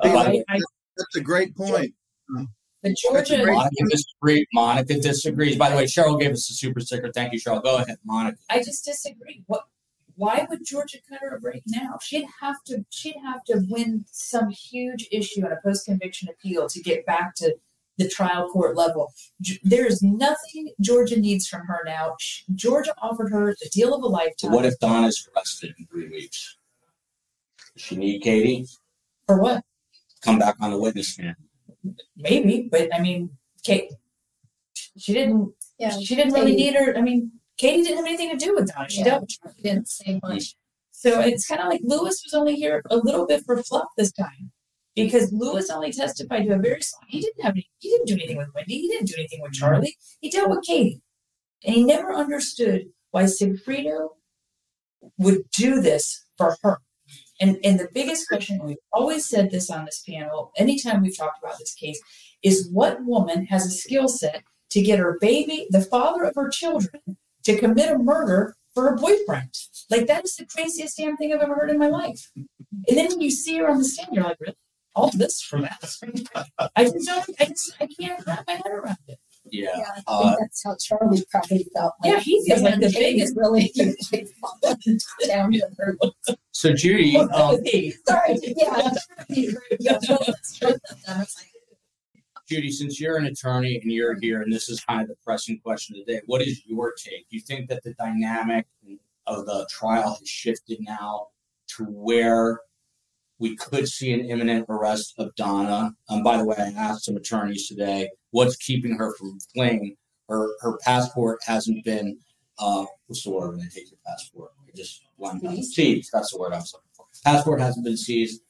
Speaker 3: Uh, that's a great point.
Speaker 5: The Georgia
Speaker 2: Monica disagrees. Monica disagrees. By the way, Cheryl gave us a super sticker. Thank you, Cheryl. Go ahead, Monica.
Speaker 5: I just disagree. What? Why would Georgia cut her a break now? She'd have to. She'd have to win some huge issue in a post conviction appeal to get back to the trial court level. There's nothing Georgia needs from her now. Georgia offered her the deal of a lifetime.
Speaker 2: What if Donna's arrested in three weeks? Does she need Katie?
Speaker 5: For what?
Speaker 2: Come back on the witness stand
Speaker 5: maybe, but I mean, Kate, she didn't. Yeah, she didn't really need her. I mean, Katie didn't have anything to do with Donna. She yeah, dealt with
Speaker 7: She didn't say much. Mm.
Speaker 5: So it's kind of like Luis was only here a little bit for fluff this time, because Luis only testified to a very small. He didn't have any. He didn't do anything with Wendi. He didn't do anything with mm-hmm. Charlie. He dealt with Katie, and he never understood why Sigfredo would do this for her. And, and the biggest question, we've always said this on this panel, anytime we've talked about this case, is what woman has a skill set to get her baby, the father of her children, to commit a murder for her boyfriend? Like, that is the craziest damn thing I've ever heard in my life. And then when you see her on the stand, you're like, really? All this from that? [laughs] I just don't, I, just, I can't wrap my head around it.
Speaker 2: Yeah, yeah
Speaker 7: I uh, that's how Charlie probably felt.
Speaker 5: Like yeah, he feels like the biggest
Speaker 7: really [laughs] down to her.
Speaker 2: So Judy, um,
Speaker 7: sorry, yeah.
Speaker 2: Judy, since you're an attorney and you're here, and this is kind of the pressing question of the day, what is your take? Do you think that the dynamic of the trial has shifted now to where we could see an imminent arrest of Donna? Um, by the way, I asked some attorneys today what's keeping her from fleeing. Her her passport hasn't been uh, what's the word when they take your passport? I just seized. That's the word I was looking for. Passport hasn't been seized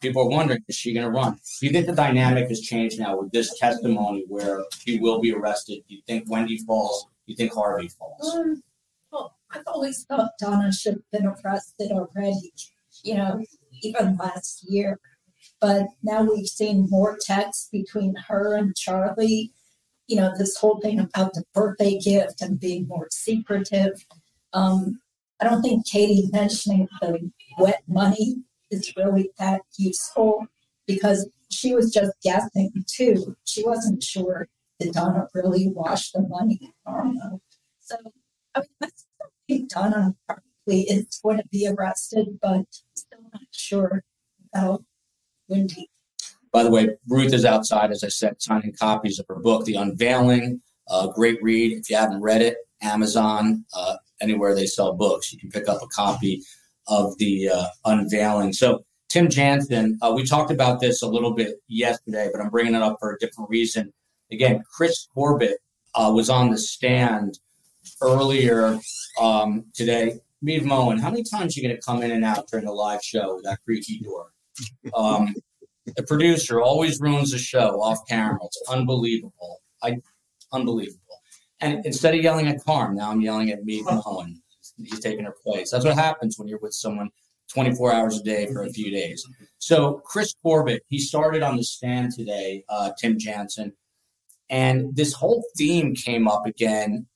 Speaker 2: people are wondering, is she going to run? Do you think the dynamic has changed now with this testimony where she will be arrested? Do you think Wendi falls? Do you think Harvey falls?
Speaker 7: Um, well, I've always thought Donna should have been arrested already, you know, even last year. But now we've seen more texts between her and Charlie. You know, this whole thing about the birthday gift and being more secretive. Um, I don't think Katie mentioning the wet money is really that useful because she was just guessing too. She wasn't sure that Donna really washed the money So I mean, I think Donna probably is going to be arrested, but still not sure about
Speaker 2: By the way, Ruth is outside, as I said, signing copies of her book, The Unveiling. Uh, great read. If you haven't read it, Amazon, uh, anywhere they sell books, you can pick up a copy of the uh, unveiling. So, Tim Jansen, uh, we talked about this a little bit yesterday, but I'm bringing it up for a different reason. Again, Chris Corbett uh, was on the stand earlier um, today. Meave Moen, how many times are you going to come in and out during a live show with that creaky door? Um, the producer always ruins the show off camera. It's unbelievable. I, unbelievable. And instead of yelling at Carm, now I'm yelling at Meave Moen he's taking her place. That's what happens when you're with someone 24 hours a day for a few days. So Chris Corbett, he started on the stand today, uh, Tim Jansen, and this whole theme came up again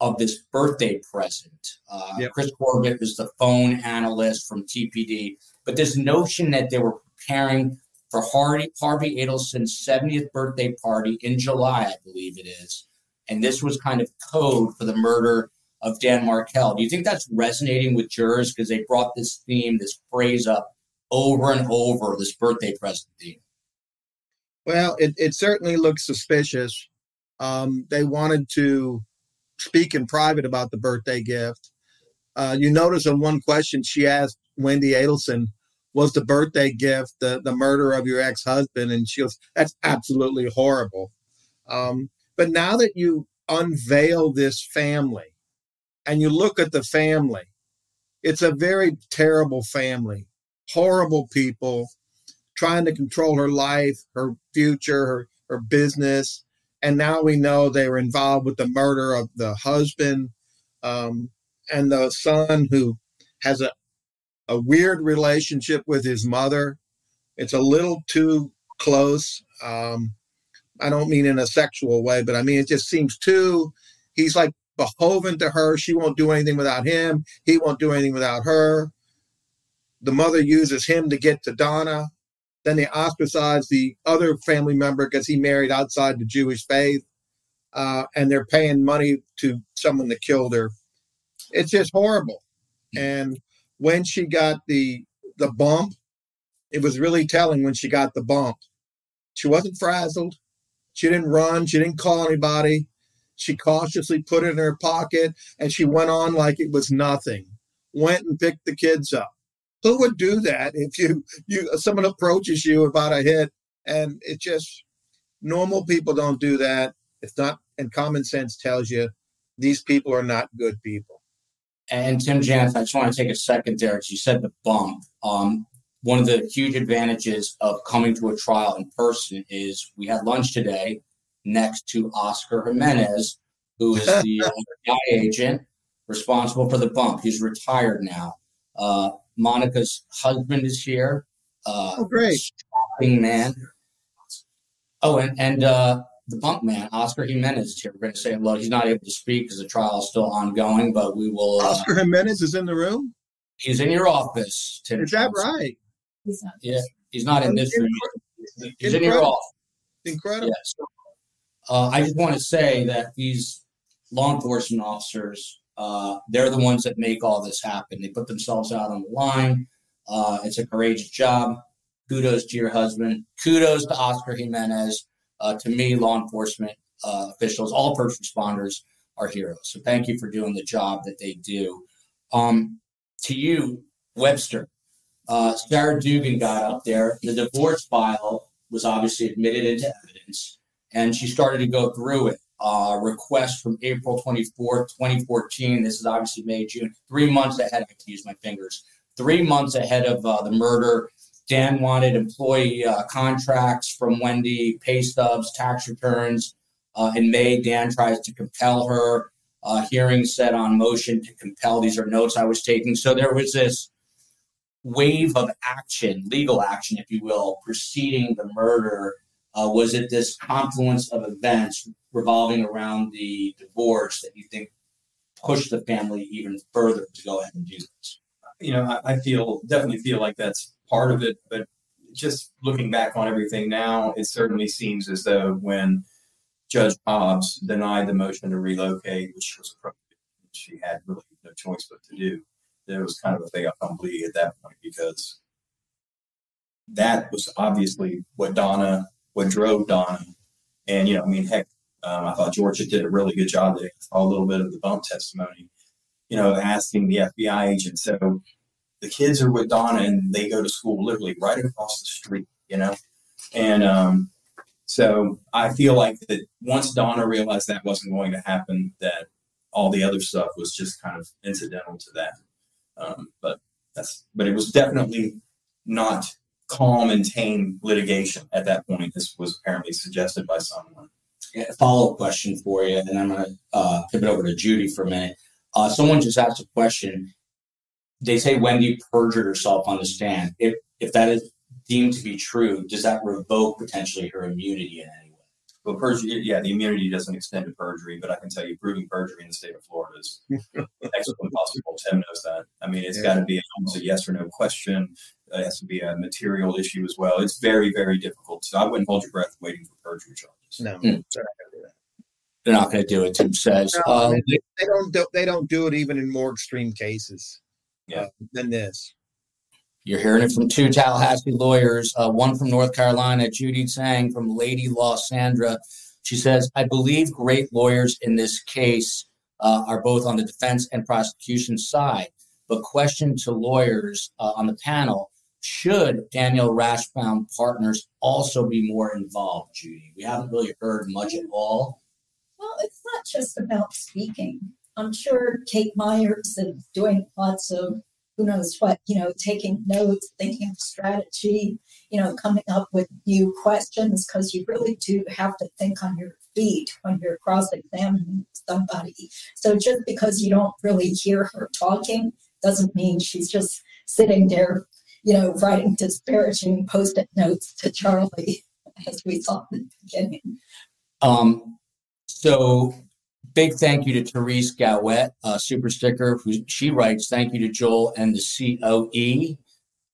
Speaker 2: of this birthday present. Uh, yep. Chris Corbett is the phone analyst from TPD, but this notion that they were preparing for Harvey, Harvey Adelson's 70th birthday party in July, I believe it is. And this was kind of code for the murder of Dan Markel. Do you think that's resonating with jurors because they brought this theme, this phrase up over and over, this birthday present theme?
Speaker 3: Well, it, it certainly looks suspicious. Um, they wanted to speak in private about the birthday gift. Uh, you notice in one question she asked Wendi Adelson, was the birthday gift the, the murder of your ex-husband? And she goes, that's absolutely horrible. Um, but now that you unveil this family, and you look at the family, it's a very terrible family, horrible people trying to control her life, her future, her, her business. And now we know they were involved with the murder of the husband um, and the son who has a, a weird relationship with his mother. It's a little too close. Um, I don't mean in a sexual way, but I mean, it just seems too, he's like beholden to her. She won't do anything without him. He won't do anything without her. The mother uses him to get to Donna. Then they ostracize the other family member because he married outside the Jewish faith. Uh, and they're paying money to someone that killed her. It's just horrible. And when she got the the bump, it was really telling when she got the bump. She wasn't frazzled. She didn't run. She didn't call anybody. She cautiously put it in her pocket and she went on like it was nothing. Went and picked the kids up. Who would do that if you you someone approaches you about a hit and it just normal people don't do that. It's not and common sense tells you these people are not good people.
Speaker 2: And Tim Jansen, I just want to take a second there because you said the bump. Um, one of the huge advantages of coming to a trial in person is we had lunch today next to Oscar Jimenez, who is [laughs] the uh, agent responsible for the bump. He's retired now. Uh, Monica's husband is here.
Speaker 3: Uh, oh, great.
Speaker 2: man. Oh, and, and uh, the bump man, Oscar Jimenez, is here. We're going to say hello. He's not able to speak because the trial is still ongoing, but we will.
Speaker 3: Uh, Oscar Jimenez is in the room?
Speaker 2: He's in your office,
Speaker 3: Tim. Is that right?
Speaker 2: He's not. Yeah, he's not in this room. He's in your office.
Speaker 3: Incredible.
Speaker 2: Yeah, uh, I just want to say that these law enforcement officers, uh, they're the ones that make all this happen. They put themselves out on the line. Uh, it's a courageous job. Kudos to your husband. Kudos to Oscar Jimenez. Uh, to me, law enforcement uh, officials, all first responders are heroes. So thank you for doing the job that they do. Um, to you, Webster, uh, Sarah Dugan got up there. The divorce file was obviously admitted into evidence, and she started to go through it. Uh, request from April 24th, 2014. This is obviously May, June, three months ahead. I to use my fingers. Three months ahead of uh, the murder. Dan wanted employee uh, contracts from Wendi, pay stubs, tax returns. Uh, in May, Dan tries to compel her. Uh, hearing set on motion to compel. These are notes I was taking. So there was this wave of action, legal action, if you will, preceding the murder? Uh, was it this confluence of events revolving around the divorce that you think pushed the family even further to go ahead and do this?
Speaker 4: You know, I, I feel definitely feel like that's part of it, but just looking back on everything now, it certainly seems as though when Judge Hobbs denied the motion to relocate, which was appropriate, she had really no choice but to do there was kind of a thing fait accompli at that point because that was obviously what Donna, what drove Donna. And, you know, I mean, heck, um, I thought Georgia did a really good job there. I saw a little bit of the bump testimony, you know, asking the FBI agent. So the kids are with Donna and they go to school literally right across the street, you know? And um, so I feel like that once Donna realized that wasn't going to happen, that all the other stuff was just kind of incidental to that. Um, but that's but it was definitely not calm and tame litigation at that point. This was apparently suggested by someone.
Speaker 2: Yeah, follow up question for you, and I'm going to uh, pivot over to Judy for a minute. Uh, someone just asked a question. They say Wendi perjured herself on the stand. If if that is deemed to be true, does that revoke potentially her immunity in any way?
Speaker 4: well, perjury, yeah, the immunity doesn't extend to perjury, but I can tell you proving perjury in the state of Florida is [laughs] next to impossible. Tim knows that. I mean, it's yeah. got to be almost a yes or no question. It has to be a material issue as well. It's very, very difficult. So I wouldn't hold your breath waiting for perjury charges.
Speaker 3: No, mm. they're not going to do that.
Speaker 2: They're not going to do it. Tim says
Speaker 3: no, um, they, they, don't. They don't do it even in more extreme cases. Yeah. Uh, than this.
Speaker 2: You're hearing it from two Tallahassee lawyers, uh, one from North Carolina, Judy Tsang from Lady Law Sandra. She says, I believe great lawyers in this case uh, are both on the defense and prosecution side. But question to lawyers uh, on the panel should Daniel Rashbaum partners also be more involved, Judy? We haven't really heard much at all.
Speaker 7: Well, it's not just about speaking. I'm sure Kate Myers is doing lots of who knows what, you know, taking notes, thinking of strategy, you know, coming up with new questions, because you really do have to think on your feet when you're cross examining somebody. So just because you don't really hear her talking doesn't mean she's just sitting there, you know, writing disparaging post it notes to Charlie, [laughs] as we saw in the beginning.
Speaker 2: Um, so big thank you to Therese Gowett, uh, super sticker, who she writes, thank you to Joel and the COE.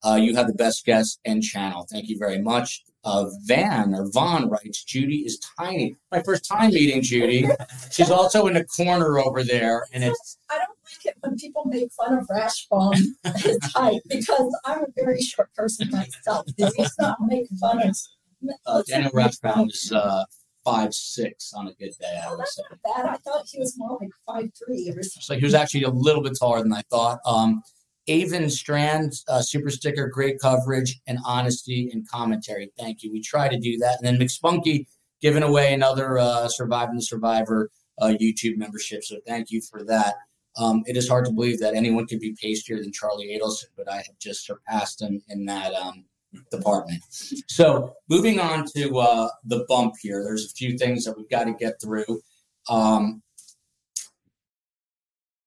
Speaker 2: Uh, you have the best guest and channel. Thank you very much. Uh, Van or Vaughn writes, Judy is tiny. My first time meeting Judy. She's also in the corner over there, and it's.
Speaker 7: I don't like it when people make fun of Rashbaum height [laughs] because I'm a very short person myself. He's not making fun of.
Speaker 2: Uh, Daniel Rashbaum is uh, five six on a good day. I
Speaker 7: would say. bad. I thought he was more like five three or something.
Speaker 2: So he was actually a little bit taller than I thought. Um, Avon Strand, uh, super sticker, great coverage and honesty and commentary. Thank you. We try to do that. And then McSpunky giving away another uh, Surviving the Survivor uh, YouTube membership. So thank you for that. Um, it is hard to believe that anyone could be pastier than Charlie Adelson, but I have just surpassed him in that um, department. So moving on to uh, the bump here, there's a few things that we've got to get through. Um,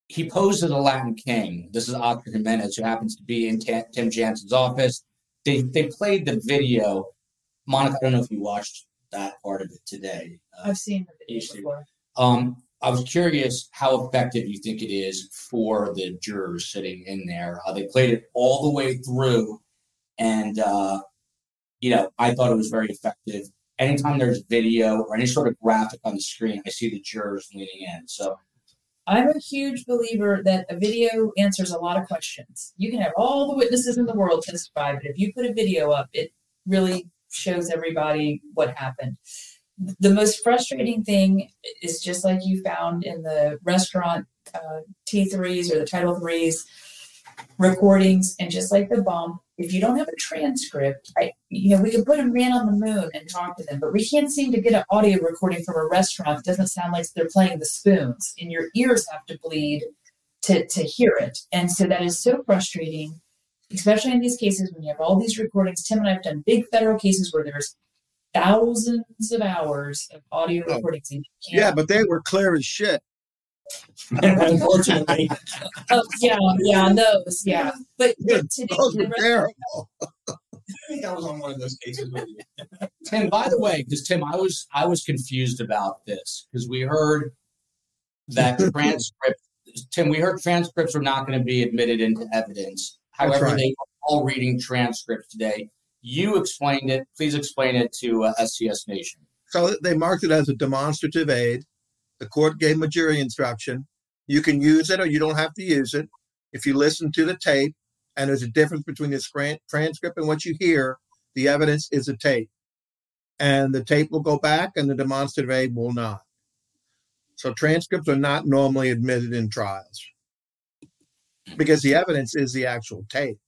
Speaker 2: he posed as a Latin King. This is Oscar Jimenez, who happens to be in T- Tim Jansen's office. They, they played the video. Monica, I don't know if you watched that part of it today.
Speaker 5: Uh, I've seen the video before.
Speaker 2: Um, I was curious how effective you think it is for the jurors sitting in there. Uh, they played it all the way through and, uh, you know, I thought it was very effective. Anytime there's video or any sort of graphic on the screen, I see the jurors leaning in. So
Speaker 5: I'm a huge believer that a video answers a lot of questions. You can have all the witnesses in the world testify, but if you put a video up, it really shows everybody what happened. the most frustrating thing is just like you found in the restaurant uh, T3s or the Title 3s recordings, and just like the bump, if you don't have a transcript, I, you know, we can put a man on the moon and talk to them, but we can't seem to get an audio recording from a restaurant that doesn't sound like they're playing the spoons, and your ears have to bleed to, to hear it. And so that is so frustrating, especially in these cases when you have all these recordings. Tim and I have done big federal cases where there's thousands of hours of audio oh. recordings.
Speaker 3: Yeah, but they were clear as shit. [laughs]
Speaker 5: Unfortunately. oh, yeah, yeah, those, yeah. But, but today,
Speaker 3: those were terrible.
Speaker 4: I think I was on one of those cases with you.
Speaker 2: Tim, by the way, because Tim, I was I was confused about this because we heard that [laughs] transcript. Tim, we heard transcripts are not going to be admitted into evidence. However, right. they are all reading transcripts today. You explained it. Please explain it to uh, STS Nation.
Speaker 3: So they marked it as a demonstrative aid. The court gave a jury instruction. You can use it or you don't have to use it. If you listen to the tape, and there's a difference between the transcript and what you hear, the evidence is a tape. And the tape will go back and the demonstrative aid will not. So transcripts are not normally admitted in trials because the evidence is the actual tape.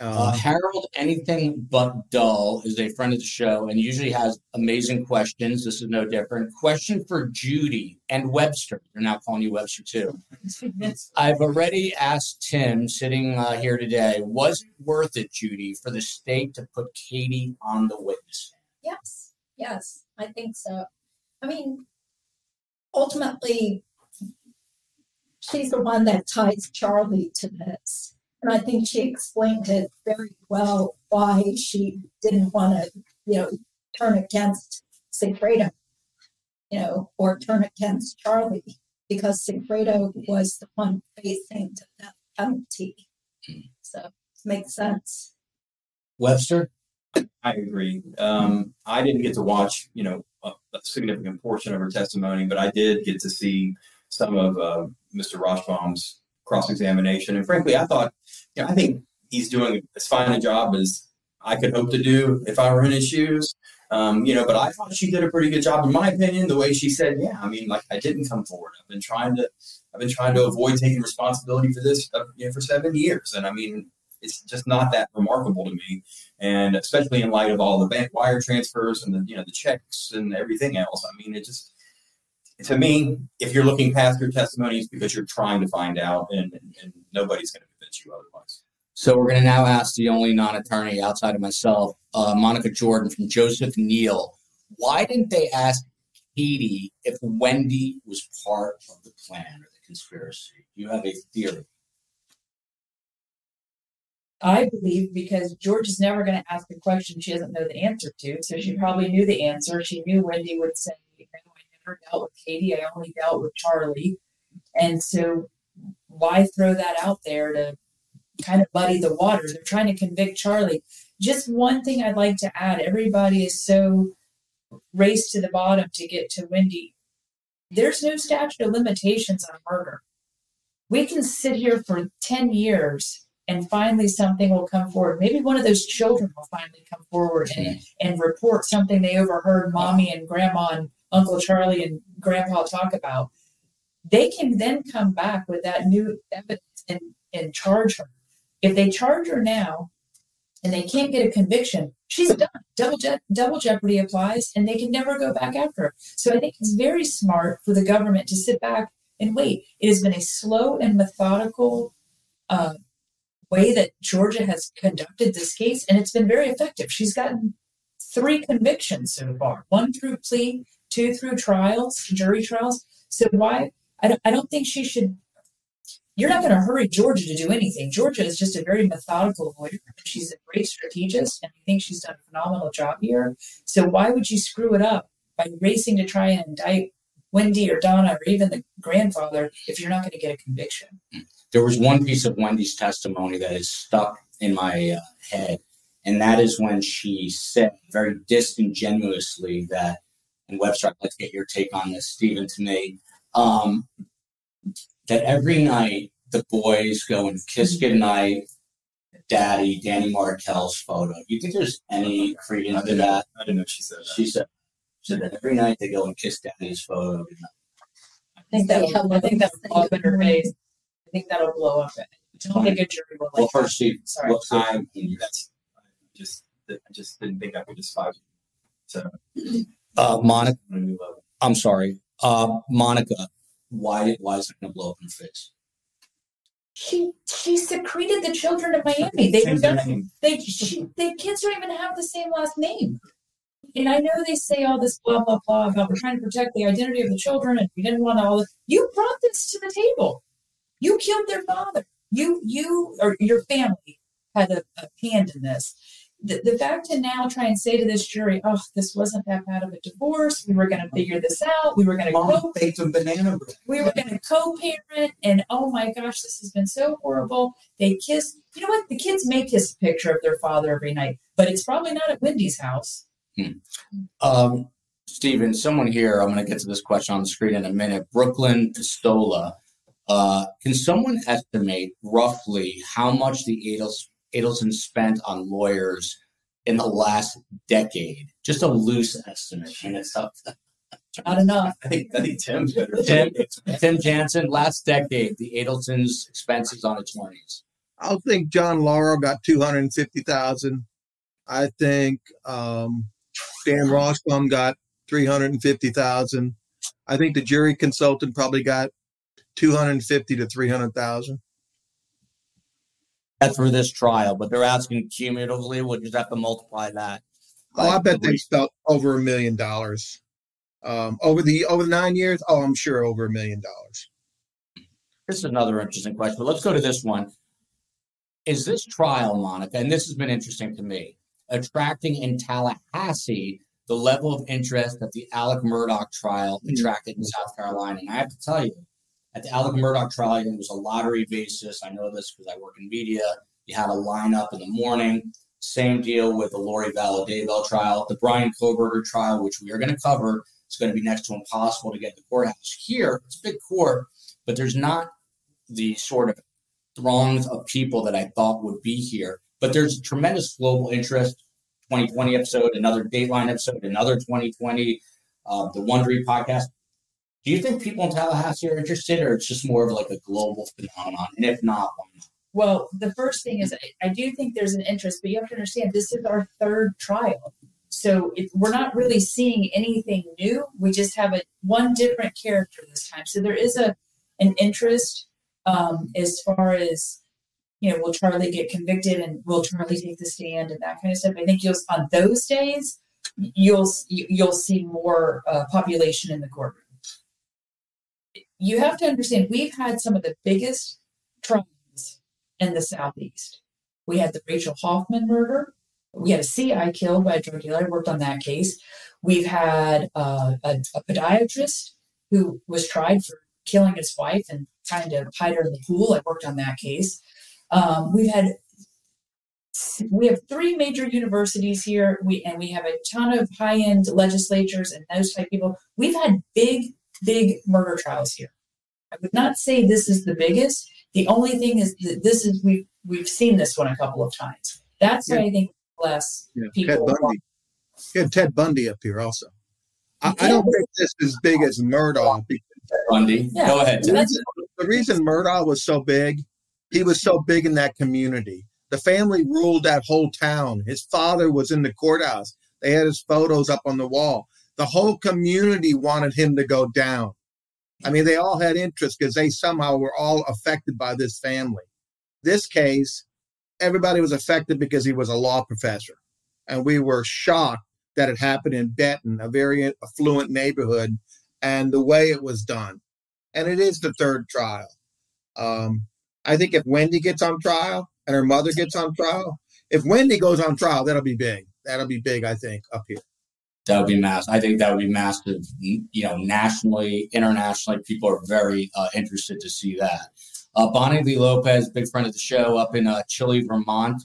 Speaker 2: Uh, Harold, anything but dull, is a friend of the show and usually has amazing questions. This is no different. Question for Judy and Webster. They're now calling you Webster too. [laughs] I've already asked Tim, sitting uh, here today, was it worth it, Judy, for the state to put Katie on the witness
Speaker 7: Yes, yes, I think so. I mean, ultimately, she's the one that ties Charlie to this and I think she explained it very well why she didn't want to, you know, turn against Sigfredo, you know, or turn against Charlie because Sigfredo was the one facing the death penalty. So it makes sense.
Speaker 2: Webster?
Speaker 4: I agree. Um, I didn't get to watch, you know, a, a, significant portion of her testimony, but I did get to see some of uh, Mr. Rashbaum's cross examination. And frankly, I thought, you know, I think he's doing as fine a job as I could hope to do if I were in his shoes. Um, you know, but I thought she did a pretty good job, in my opinion. The way she said, "Yeah, I mean, like I didn't come forward. I've been trying to, I've been trying to avoid taking responsibility for this, uh, you know, for seven years, and I mean, it's just not that remarkable to me. And especially in light of all the bank wire transfers and the, you know, the checks and everything else. I mean, it just, to me, if you're looking past your testimonies because you're trying to find out, and, and nobody's going to convince you otherwise.
Speaker 2: So we're going to now ask the only non-attorney outside of myself, uh, Monica Jordan from Joseph Neal. Why didn't they ask Katie if Wendi was part of the plan or the conspiracy? You have a theory.
Speaker 5: I believe because George is never going to ask a question she doesn't know the answer to. So she probably knew the answer. She knew Wendi would say, never dealt with Katie. I only dealt with Charlie. And so why throw that out there to kind of muddy the water? They're trying to convict Charlie. Just one thing I'd like to add everybody is so raced to the bottom to get to Wendi. There's no statute of limitations on murder. We can sit here for 10 years and finally something will come forward. Maybe one of those children will finally come forward and, mm-hmm. and report something they overheard mommy and grandma and Uncle Charlie and Grandpa talk about, they can then come back with that new evidence and, and charge her. If they charge her now and they can't get a conviction, she's done. Double, je- double jeopardy applies and they can never go back after her. So I think it's very smart for the government to sit back and wait. It has been a slow and methodical uh, way that Georgia has conducted this case, and it's been very effective. She's gotten three convictions so far one through plea two through trials, jury trials. So why? I don't, I don't think she should. You're not going to hurry Georgia to do anything. Georgia is just a very methodical lawyer. She's a great strategist, and I think she's done a phenomenal job here. So why would you screw it up by racing to try and indict Wendi or Donna or even the grandfather if you're not going to get a conviction?
Speaker 2: There was one piece of Wendi's testimony that is stuck in my uh, head, and that is when she said very disingenuously that and Webster, I'd like to get your take on this, Stephen, to me. Um, that every night the boys go and kiss goodnight, Daddy, Danny Markel's photo. Do you think there's any credence to that?
Speaker 4: I didn't know she said that.
Speaker 2: She said, so that every night they go and kiss daddy's photo.
Speaker 5: I think that I think that'll blow up in her face. I think that'll blow up. I don't think a jury will like.
Speaker 2: Well, first, Steve,
Speaker 5: Sorry.
Speaker 2: what time?
Speaker 4: That's I just I just didn't think I could just five. So
Speaker 2: Uh, Monica,
Speaker 4: on a new level.
Speaker 2: I'm sorry. Uh, Monica, why, why is it going to blow up in her face?
Speaker 5: She she secreted the children of Miami. They
Speaker 4: Change their
Speaker 5: don't- they she, the kids don't even have the same last name. And I know they say all this blah blah blah about we're trying to protect the identity of the children and we didn't want all this. You brought this to the table. You killed their father. You you or your family had a, a hand in this. The, the fact to now try and say to this jury, oh, this wasn't that bad of a divorce. We were going to figure this out. We were going to
Speaker 2: Mom baked some banana bread.
Speaker 5: we were going to co-parent and oh my gosh this has been so horrible they kiss you know what the kids may kiss a picture of their father every night but it's probably not at wendi's house
Speaker 2: Um, Stephen, someone here, I'm going to get to this question on the screen in a minute. Brooklyn Pistola. Uh, can someone estimate roughly how much the Adels, Adelson spent on lawyers in the last decade? Just a loose estimate. And it's tough. [laughs]
Speaker 5: not enough
Speaker 4: I think I think Tim's better.
Speaker 2: Tim, Tim Jansen, last decade, the Adelson's expenses on attorneys.
Speaker 3: I think John Laurel got two hundred and fifty thousand. I think um, Dan Rashbaum got three hundred and fifty thousand. I think the jury consultant probably got two hundred and fifty to three hundred thousand.
Speaker 2: That's for this trial, but they're asking cumulatively. We'll just have to multiply that.
Speaker 3: Oh, I bet they spent over a million dollars um, over the over the nine years. Oh, I'm sure over a million dollars.
Speaker 2: This is another interesting question, but let's go to this one. Is this trial, Monica, and this has been interesting to me, attracting in Tallahassee the level of interest that the Alec Murdaugh trial attracted in South Carolina? And I have to tell you, at the Alec Murdaugh trial, it was a lottery basis. I know this because I work in media. You had a lineup in the morning. Same deal with the Lori Vallow Daybell trial, the Brian Kohberger trial, which we are going to cover. It's going to be next to impossible to get the courthouse. Here, it's a big court, but there's not the sort of throngs of people that I thought would be here. But there's tremendous global interest. 2020 episode, another Dateline episode, another 2020, uh, the Wondery podcast. Do you think people in Tallahassee are interested, or it's just more of like a global phenomenon? And if not, why not?
Speaker 5: well the first thing is I, do think there's an interest but you have to understand this is our third trial. So it, we're not really seeing anything new. We just have a one different character this time. So there is a an interest um, as far as you know will charlie get convicted and will charlie take the stand and that kind of stuff? I think you'll on those days you'll you- you'll see more uh, population in the courtroom you have to understand we've had some of the biggest trials in the southeast. We had the rachel hoffman murder. We had a ci killed by a drug dealer i worked on that case. We've had uh, a, a podiatrist who was tried for killing his wife and trying to hide her in the pool i worked on that case. Um, we've had we have three major universities here. We and we have a ton of high-end legislatures and those type people. We've had big big murder trials here i would not say this is the biggest the only thing is that this is we've we've seen this one a couple of times that's why i think less
Speaker 3: Ted
Speaker 5: people
Speaker 3: Bundy. You had Ted Bundy up here also. I, I don't think this is big as Murdaugh. because
Speaker 2: Bundy,
Speaker 5: Yeah.
Speaker 2: go ahead.
Speaker 3: The reason, the reason Murdaugh was so big, he was so big in that community. The family ruled that whole town. His father was in the courthouse. They had his photos up on the wall. The whole community wanted him to go down. I mean, they all had interest because they somehow were all affected by this family. This case, everybody was affected because he was a law professor. And we were shocked that it happened in Betton, a very affluent neighborhood, and the way it was done. And it is the third trial. Um, I think if Wendi gets on trial and her mother gets on trial, if Wendi goes on trial, that'll be big. That'll be big, I think, up here.
Speaker 2: That would be massive. I think that would be massive. You know, nationally, internationally, people are very uh, interested to see that. Uh, Bonnie Lee Lopez, big friend of the show, up in uh, Chile, Vermont.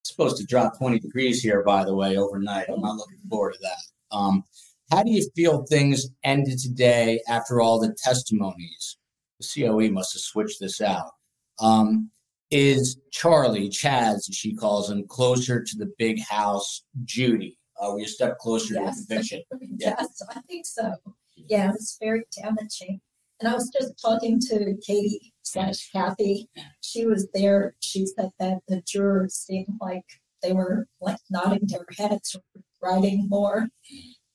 Speaker 2: It's supposed to drop 20 degrees here, by the way, overnight. I'm not looking forward to that. Um, how do you feel things ended today after all the testimonies? The COE must have switched this out. Um, is Charlie, Chaz, as she calls him, closer to the big house, Judy? Are we a step closer yes. to conviction? [laughs]
Speaker 7: yes, I think so. Yeah, it's very damaging. And I was just talking to Katie slash Kathy. She was there. She said that the jurors seemed like they were like nodding their heads, writing more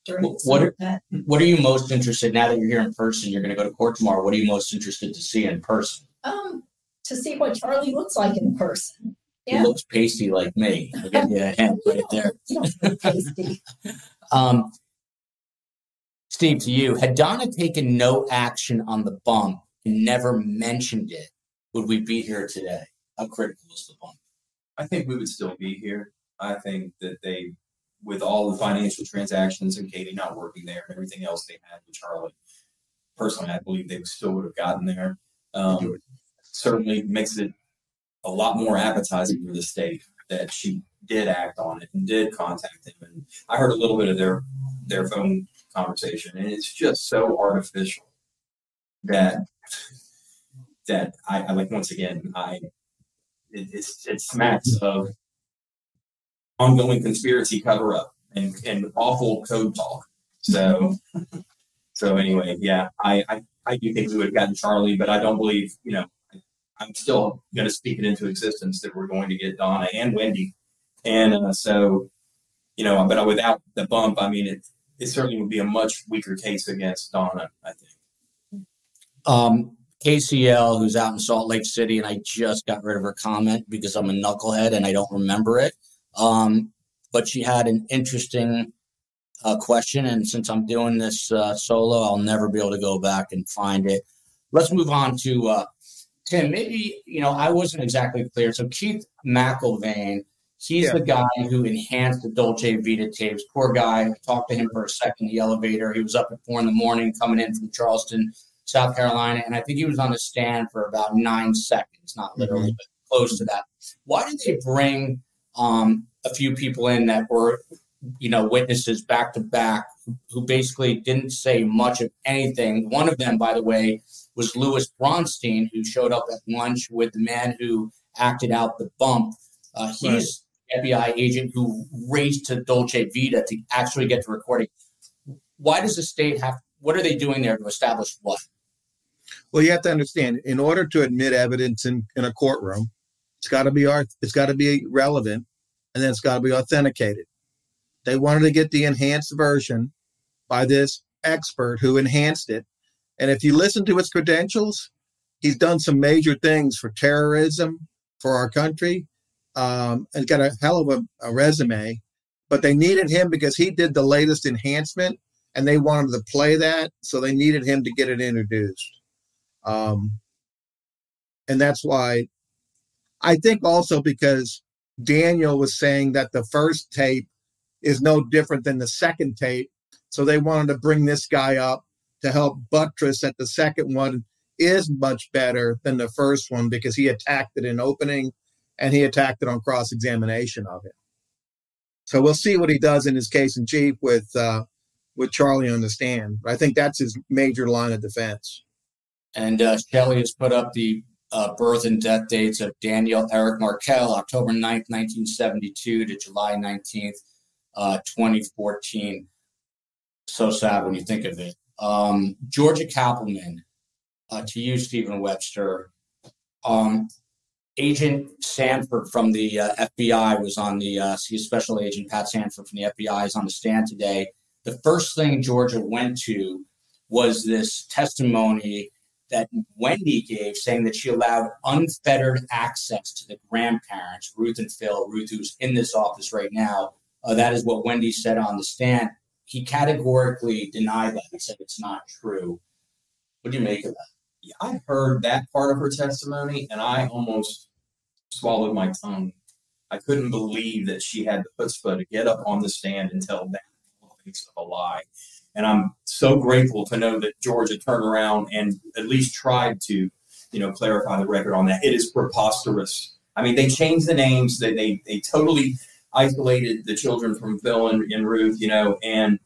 Speaker 7: during
Speaker 2: what are. What are you most interested now that you're here in person? You're going to go to court tomorrow. What are you most interested to see in person?
Speaker 7: Um, to see what Charlie looks like in person.
Speaker 2: Yeah. He looks pasty like me. I'll give you a hint right there. pasty. [laughs] um, Steve, to you, had Donna taken no action on the bump and never mentioned it, would we be here today? How critical is the bump?
Speaker 4: I think we would still be here. I think that they, with all the financial transactions and Katie not working there and everything else they had with Charlie, personally, I believe they still would have gotten there. Um, certainly makes it a lot more appetizing for the state that she did act on it and did contact them. And I heard a little bit of their their phone conversation, and it's just so artificial that that I, I like once again I it, it's it smacks of ongoing conspiracy cover up and, and awful code talk. So so anyway, yeah, I, I I do think we would have gotten Charlie, but I don't believe you know I'm still going to speak it into existence that we're going to get Donna and Wendy. And uh, so, you know, but without the bump, I mean, it, it certainly would be a much weaker case against Donna, I think.
Speaker 2: Um, KCL, who's out in Salt Lake City, and I just got rid of her comment because I'm a knucklehead and I don't remember it. Um, but she had an interesting uh, question, and since I'm doing this uh, solo, I'll never be able to go back and find it. Let's move on to uh, Tim, maybe, you know, I wasn't exactly clear. So Keith McIlvaine, he's yeah. the guy who enhanced the Dolce Vita tapes. Poor guy. I talked to him for a second in the elevator. He was up at four in the morning coming in from Charleston, South Carolina. And I think he was on the stand for about nine seconds, not literally, mm-hmm. but close to that. Why did they bring um, a few people in that were, you know, witnesses back to back who basically didn't say much of anything? One of them, by the way, was Louis Bronstein, who showed up at lunch with the man who acted out the bump. Uh, he's right. FBI agent who raced to Dolce Vita to actually get the recording. Why does the state have? What are they doing there to establish what?
Speaker 3: Well, you have to understand. In order to admit evidence in, in a courtroom, it's got to be. It's got to be relevant, and then it's got to be authenticated. They wanted to get the enhanced version by this expert who enhanced it and if you listen to his credentials, he's done some major things for terrorism for our country. Um, and got a hell of a, a resume. But they needed him because he did the latest enhancement, and they wanted to play that, so they needed him to get it introduced. Um, and that's why I think also because Daniel was saying that the first tape is no different than the second tape. So they wanted to bring this guy up to help buttress that the second one is much better than the first one because he attacked it in opening and he attacked it on cross examination of it. So we'll see what he does in his case in chief with uh, with Charlie on the stand. I think that's his major line of defense.
Speaker 2: And uh, Shelley has put up the uh, birth and death dates of Daniel Eric Markel, October 9th, 1972 to July 19th, uh, 2014. So sad when you think of it. Um, Georgia Cappleman, uh, to you, Stephen Webster. Um, Agent Sanford from the uh, FBI was on the uh, Special Agent Pat Sanford from the FBI is on the stand today. The first thing Georgia went to was this testimony that Wendi gave, saying that she allowed unfettered access to the grandparents, Ruth and Phil. Ruth, who's in this office right now, uh, that is what Wendi said on the stand he categorically denied that. He said it's not true. What do you make of that?
Speaker 4: I heard that part of her testimony, and I almost swallowed my tongue. I couldn't believe that she had the chutzpah to get up on the stand and tell that piece of a lie. And I'm so grateful to know that Georgia turned around and at least tried to, you know, clarify the record on that. It is preposterous. I mean, they changed the names. They they, they totally isolated the children from Phil and, and Ruth, you know, and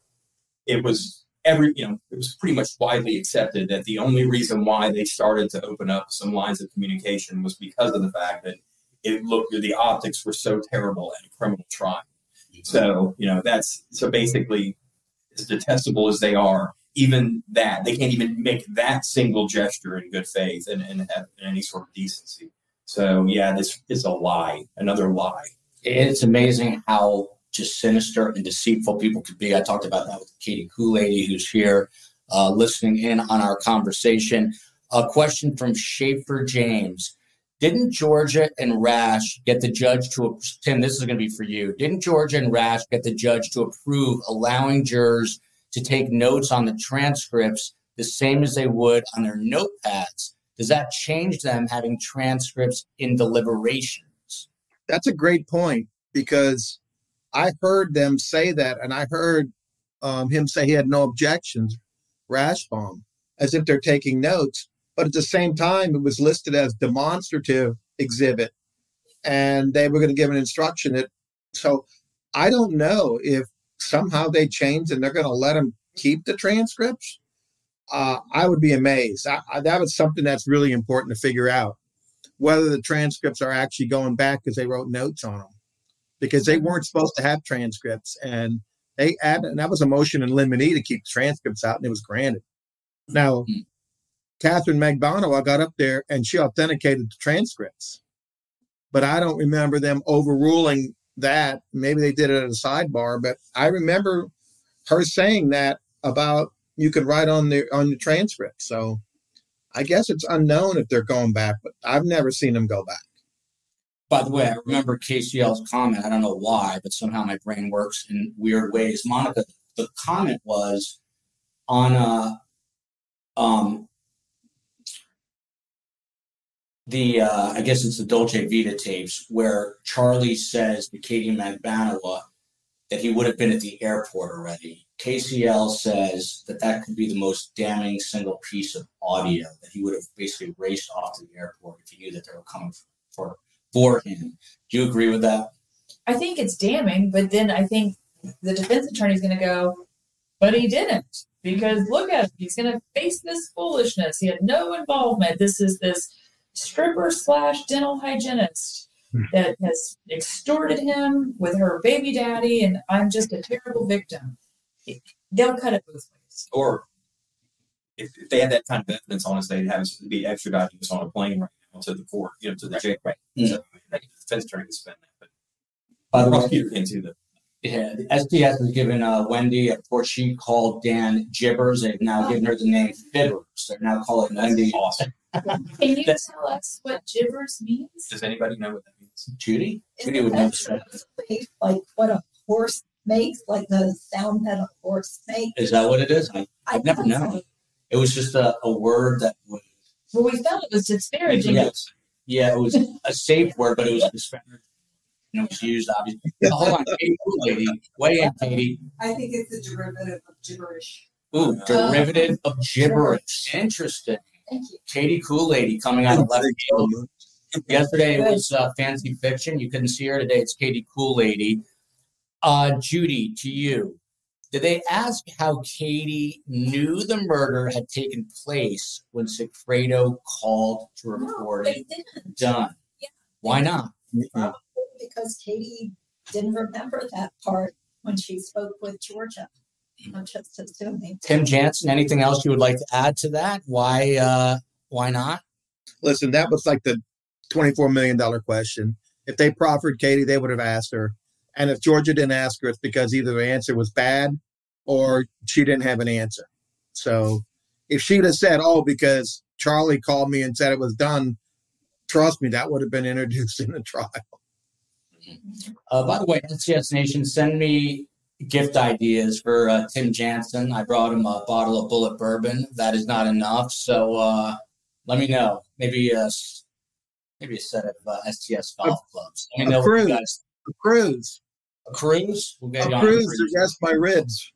Speaker 4: it was every, you know, it was pretty much widely accepted that the only reason why they started to open up some lines of communication was because of the fact that it looked, the optics were so terrible at a criminal trial. Mm-hmm. So, you know, that's so basically as detestable as they are, even that they can't even make that single gesture in good faith and, and have any sort of decency. So yeah, this is a lie, another lie.
Speaker 2: It's amazing how just sinister and deceitful people could be. I talked about that with Katie Kool-Lady, who's here uh, listening in on our conversation. A question from Schaefer James. Didn't Georgia and Rash get the judge to Tim? This is going to be for you. Didn't Georgia and Rash get the judge to approve allowing jurors to take notes on the transcripts the same as they would on their notepads? Does that change them having transcripts in deliberations?
Speaker 3: That's a great point because I heard them say that, and I heard um, him say he had no objections, Rashbaum, as if they're taking notes. But at the same time, it was listed as demonstrative exhibit, and they were going to give an instruction that. So I don't know if somehow they changed and they're going to let them keep the transcripts. Uh, I would be amazed. I, I, that was something that's really important to figure out whether the transcripts are actually going back because they wrote notes on them because they weren't supposed to have transcripts and they added and that was a motion in limine to keep the transcripts out and it was granted. Now, mm-hmm. Katherine Magbanua got up there and she authenticated the transcripts. But I don't remember them overruling that. Maybe they did it at a sidebar, but I remember her saying that about you could write on the on the transcript. So I guess it's unknown if they're going back, but I've never seen them go back.
Speaker 2: By the way, I remember KCL's comment. I don't know why, but somehow my brain works in weird ways. Monica, the comment was on a um, the uh, I guess it's the Dolce Vita tapes where Charlie says to Katie Magbanua that he would have been at the airport already. KCL says that that could be the most damning single piece of audio that he would have basically raced off to the airport if he knew that they were coming for for him. Do you agree with that?
Speaker 5: I think it's damning, but then I think the defense attorney is going to go, but he didn't because look at him. He's going to face this foolishness. He had no involvement. This is this stripper slash dental hygienist. That has extorted him with her baby daddy, and I'm just a terrible victim. They'll cut it both ways.
Speaker 4: Or if, if they had that kind of evidence on us, they'd have us be extradited us on a plane right now to the court, you know, to the jail. Right. Mm-hmm. So the defense attorney can spend that, but
Speaker 2: by the prosecutor can too. The yeah, the STS has given uh, Wendi, of course, she called Dan Gibbers. They've now given her the name Fibbers. They're now calling Wendi.
Speaker 4: Awesome.
Speaker 5: Can you tell us what gibbers means?
Speaker 4: Does anybody know what that means?
Speaker 2: Judy?
Speaker 7: Judy would know. Like what a horse makes, like the sound that a horse makes.
Speaker 2: Is that what it is? I, I've never known. So. It was just a, a word that was.
Speaker 5: Well, we felt it was disparaging.
Speaker 2: Yes. Yeah, it was a safe word, but it was disparaging. And it was used, obviously. [laughs] hold on, Katie, lady. Weigh in, Katie.
Speaker 8: I think it's a derivative of gibberish.
Speaker 2: Ooh, uh, derivative of gibberish. Interesting.
Speaker 7: Thank you.
Speaker 2: Katie Kool-Lady coming out of left field. Yesterday it was uh, Fancy Fiction. You couldn't see her today. It's Katie Kool-Lady. Uh, Judy, to you. Did they ask how Katie knew the murder had taken place when Sigfredo called to report
Speaker 7: no,
Speaker 2: it
Speaker 7: didn't.
Speaker 2: done?
Speaker 7: Yeah.
Speaker 2: Why not?
Speaker 7: Probably because Katie didn't remember that part when she spoke with Georgia. I'm just assuming.
Speaker 2: Tim Jansen, anything else you would like to add to that? Why uh why not?
Speaker 3: Listen, that was like the $24 million question. If they proffered Katie, they would have asked her. And if Georgia didn't ask her, it's because either the answer was bad or she didn't have an answer. So if she'd have said, oh, because Charlie called me and said it was done, trust me, that would have been introduced in the trial.
Speaker 2: Uh, by the way, STS Nation, send me gift ideas for uh, Tim Jansen. I brought him a bottle of Bulleit bourbon. That is not enough. So uh, let me know. Maybe a maybe a set of uh, STS golf clubs. Let me know
Speaker 3: a cruise. Guys, a cruise.
Speaker 2: A cruise.
Speaker 3: We'll get a cruise, cruise to rest my ribs.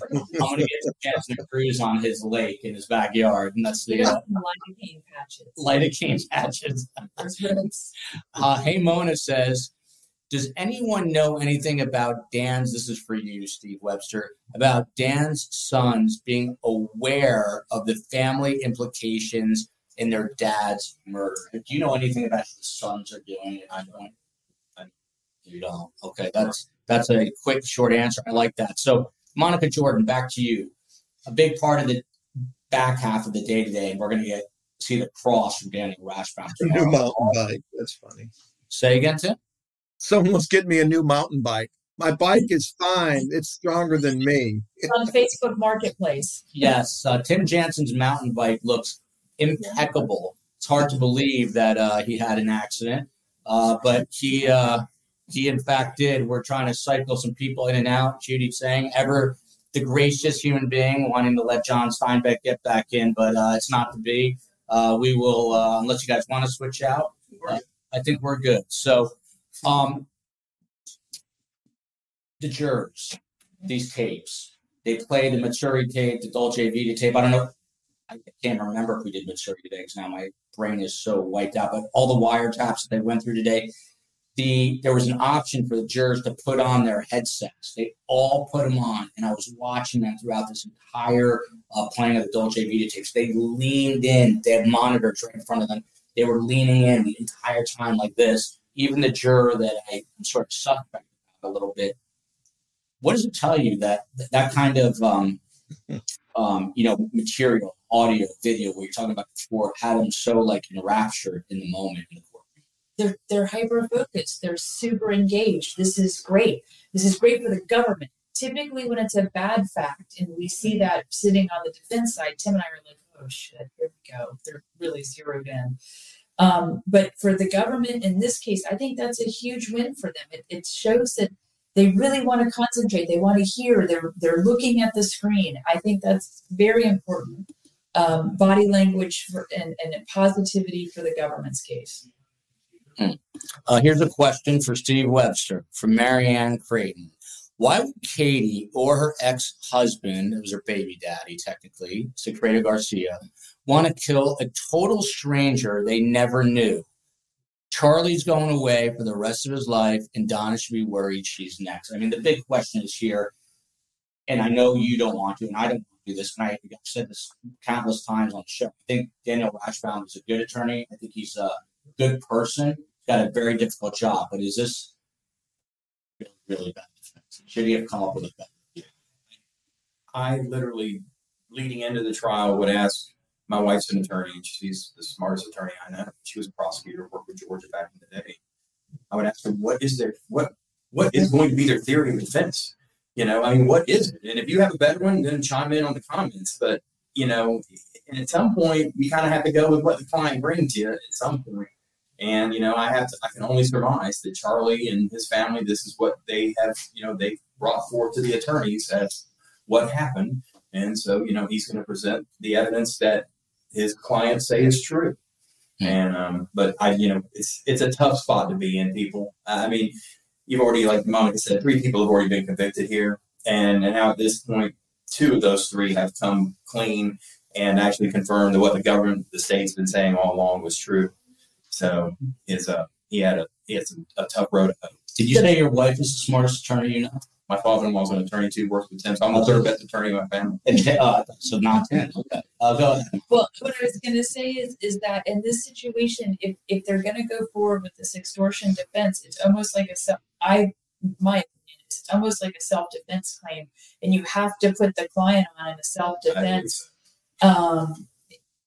Speaker 2: I'm gonna get Jansen a cruise on his lake in his backyard, and that's the uh,
Speaker 5: lidocaine patches.
Speaker 2: Lidocaine patches. uh, hey, Mona says does anyone know anything about Dan's? This is for you, Steve Webster, about Dan's sons being aware of the family implications in their dad's murder. Do you know anything about the sons are doing at point? You don't. Okay, that's that's a quick, short answer. I like that. So, Monica Jordan, back to you. A big part of the back half of the day today, and we're going to get see the cross from Danny Rashbaum. [laughs]
Speaker 3: New mountain bike. That's funny.
Speaker 2: Say again, Tim. [laughs]
Speaker 3: Someone was getting me a new mountain bike. My bike is fine. [laughs] It's stronger than me.
Speaker 5: on Facebook Marketplace.
Speaker 2: Yes, uh, Tim Jansen's mountain bike looks impeccable. It's hard to believe that uh, he had an accident, uh, but he uh, he in fact did. We're trying to cycle some people in and out. Judy saying ever the gracious human being wanting to let John Steinbeck get back in, but uh, it's not to be. Uh, we will unless you guys want to switch out. I think we're good. So. Um, the jurors, these tapes. They play the Matsuri tape, the Dolce Vita tape. I don't know. I can't remember if we did Matsuri today because now my brain is so wiped out. But all the wiretaps that they went through today, the there was an option for the jurors to put on their headsets. They all put them on, and I was watching them throughout this entire uh, playing of the Dolce Vita tapes. They leaned in. They had monitors right in front of them. They were leaning in the entire time like this. Even the juror that I, am sort of suspect a little bit what does it tell you that that kind of um, [laughs] um, you know material, audio, video, what you're talking about before, had them so like enraptured in the moment in the courtroom?
Speaker 5: They're they're hyper focused. They're super engaged. This is great. This is great for the government. Typically, when it's a bad fact, and we see that sitting on the defense side, Tim and I are like, "Oh shit, here we go." They're really zeroed in. Um, but for the government in this case, I think that's a huge win for them. It, it shows that they really want to concentrate. They want to hear. They're they're looking at the screen. I think that's very important um, body language for, and, and positivity for the government's case.
Speaker 2: Hmm. uh, here's a question for steve webster from marianne creighton. Why would katie or her ex-husband it was her baby daddy technically sigfredo garcia want to kill a total stranger they never knew Charlie's going away for the rest of his life, and Donna should be worried she's next. I mean, the big question is here, and I know you don't want to, and I don't want to do this, and I, have said this countless times on the show. I think Daniel Rashbaum is a good attorney. I think he's a good person. He's got a very difficult job, but is this really, really bad defense? Should he have come up with a better?
Speaker 4: I literally, leading into the trial, would ask my wife's an attorney and she's the smartest attorney I know. She was a prosecutor, worked with Georgia back in the day. I would ask her, what is their what what is going to be their theory of defense? You know, I mean, what is it? And if you have a better one, then chime in on the comments. But you know, and at some point, you kind of have to go with what the client brings you at some point. And you know, I have to, I can only surmise that Charlie and his family, this is what they have, you know, they brought forth to the attorneys as what happened. And so, you know, he's going to present the evidence that his clients say is true. Hmm. And um, but I, you know, it's it's a tough spot to be in. People, I mean, you've already, like Monica said, three people have already been convicted here, and and now at this point, two of those three have come clean and actually confirmed that what the government, the state's been saying all along was true. So his a he had a he had some, a tough road.
Speaker 2: Did you say your wife is the smartest attorney you know?
Speaker 4: My father-in-law is an attorney too, works with Tim. So I'm the third best attorney in my family.
Speaker 2: And, uh, so not ten. Okay. Uh, go ahead.
Speaker 5: Well, what I was going to say is, is that in this situation, if, if they're going to go forward with this extortion defense, it's almost like a self. I, my opinion, it's almost like a self-defense claim, and you have to put the client on in a self-defense. Um,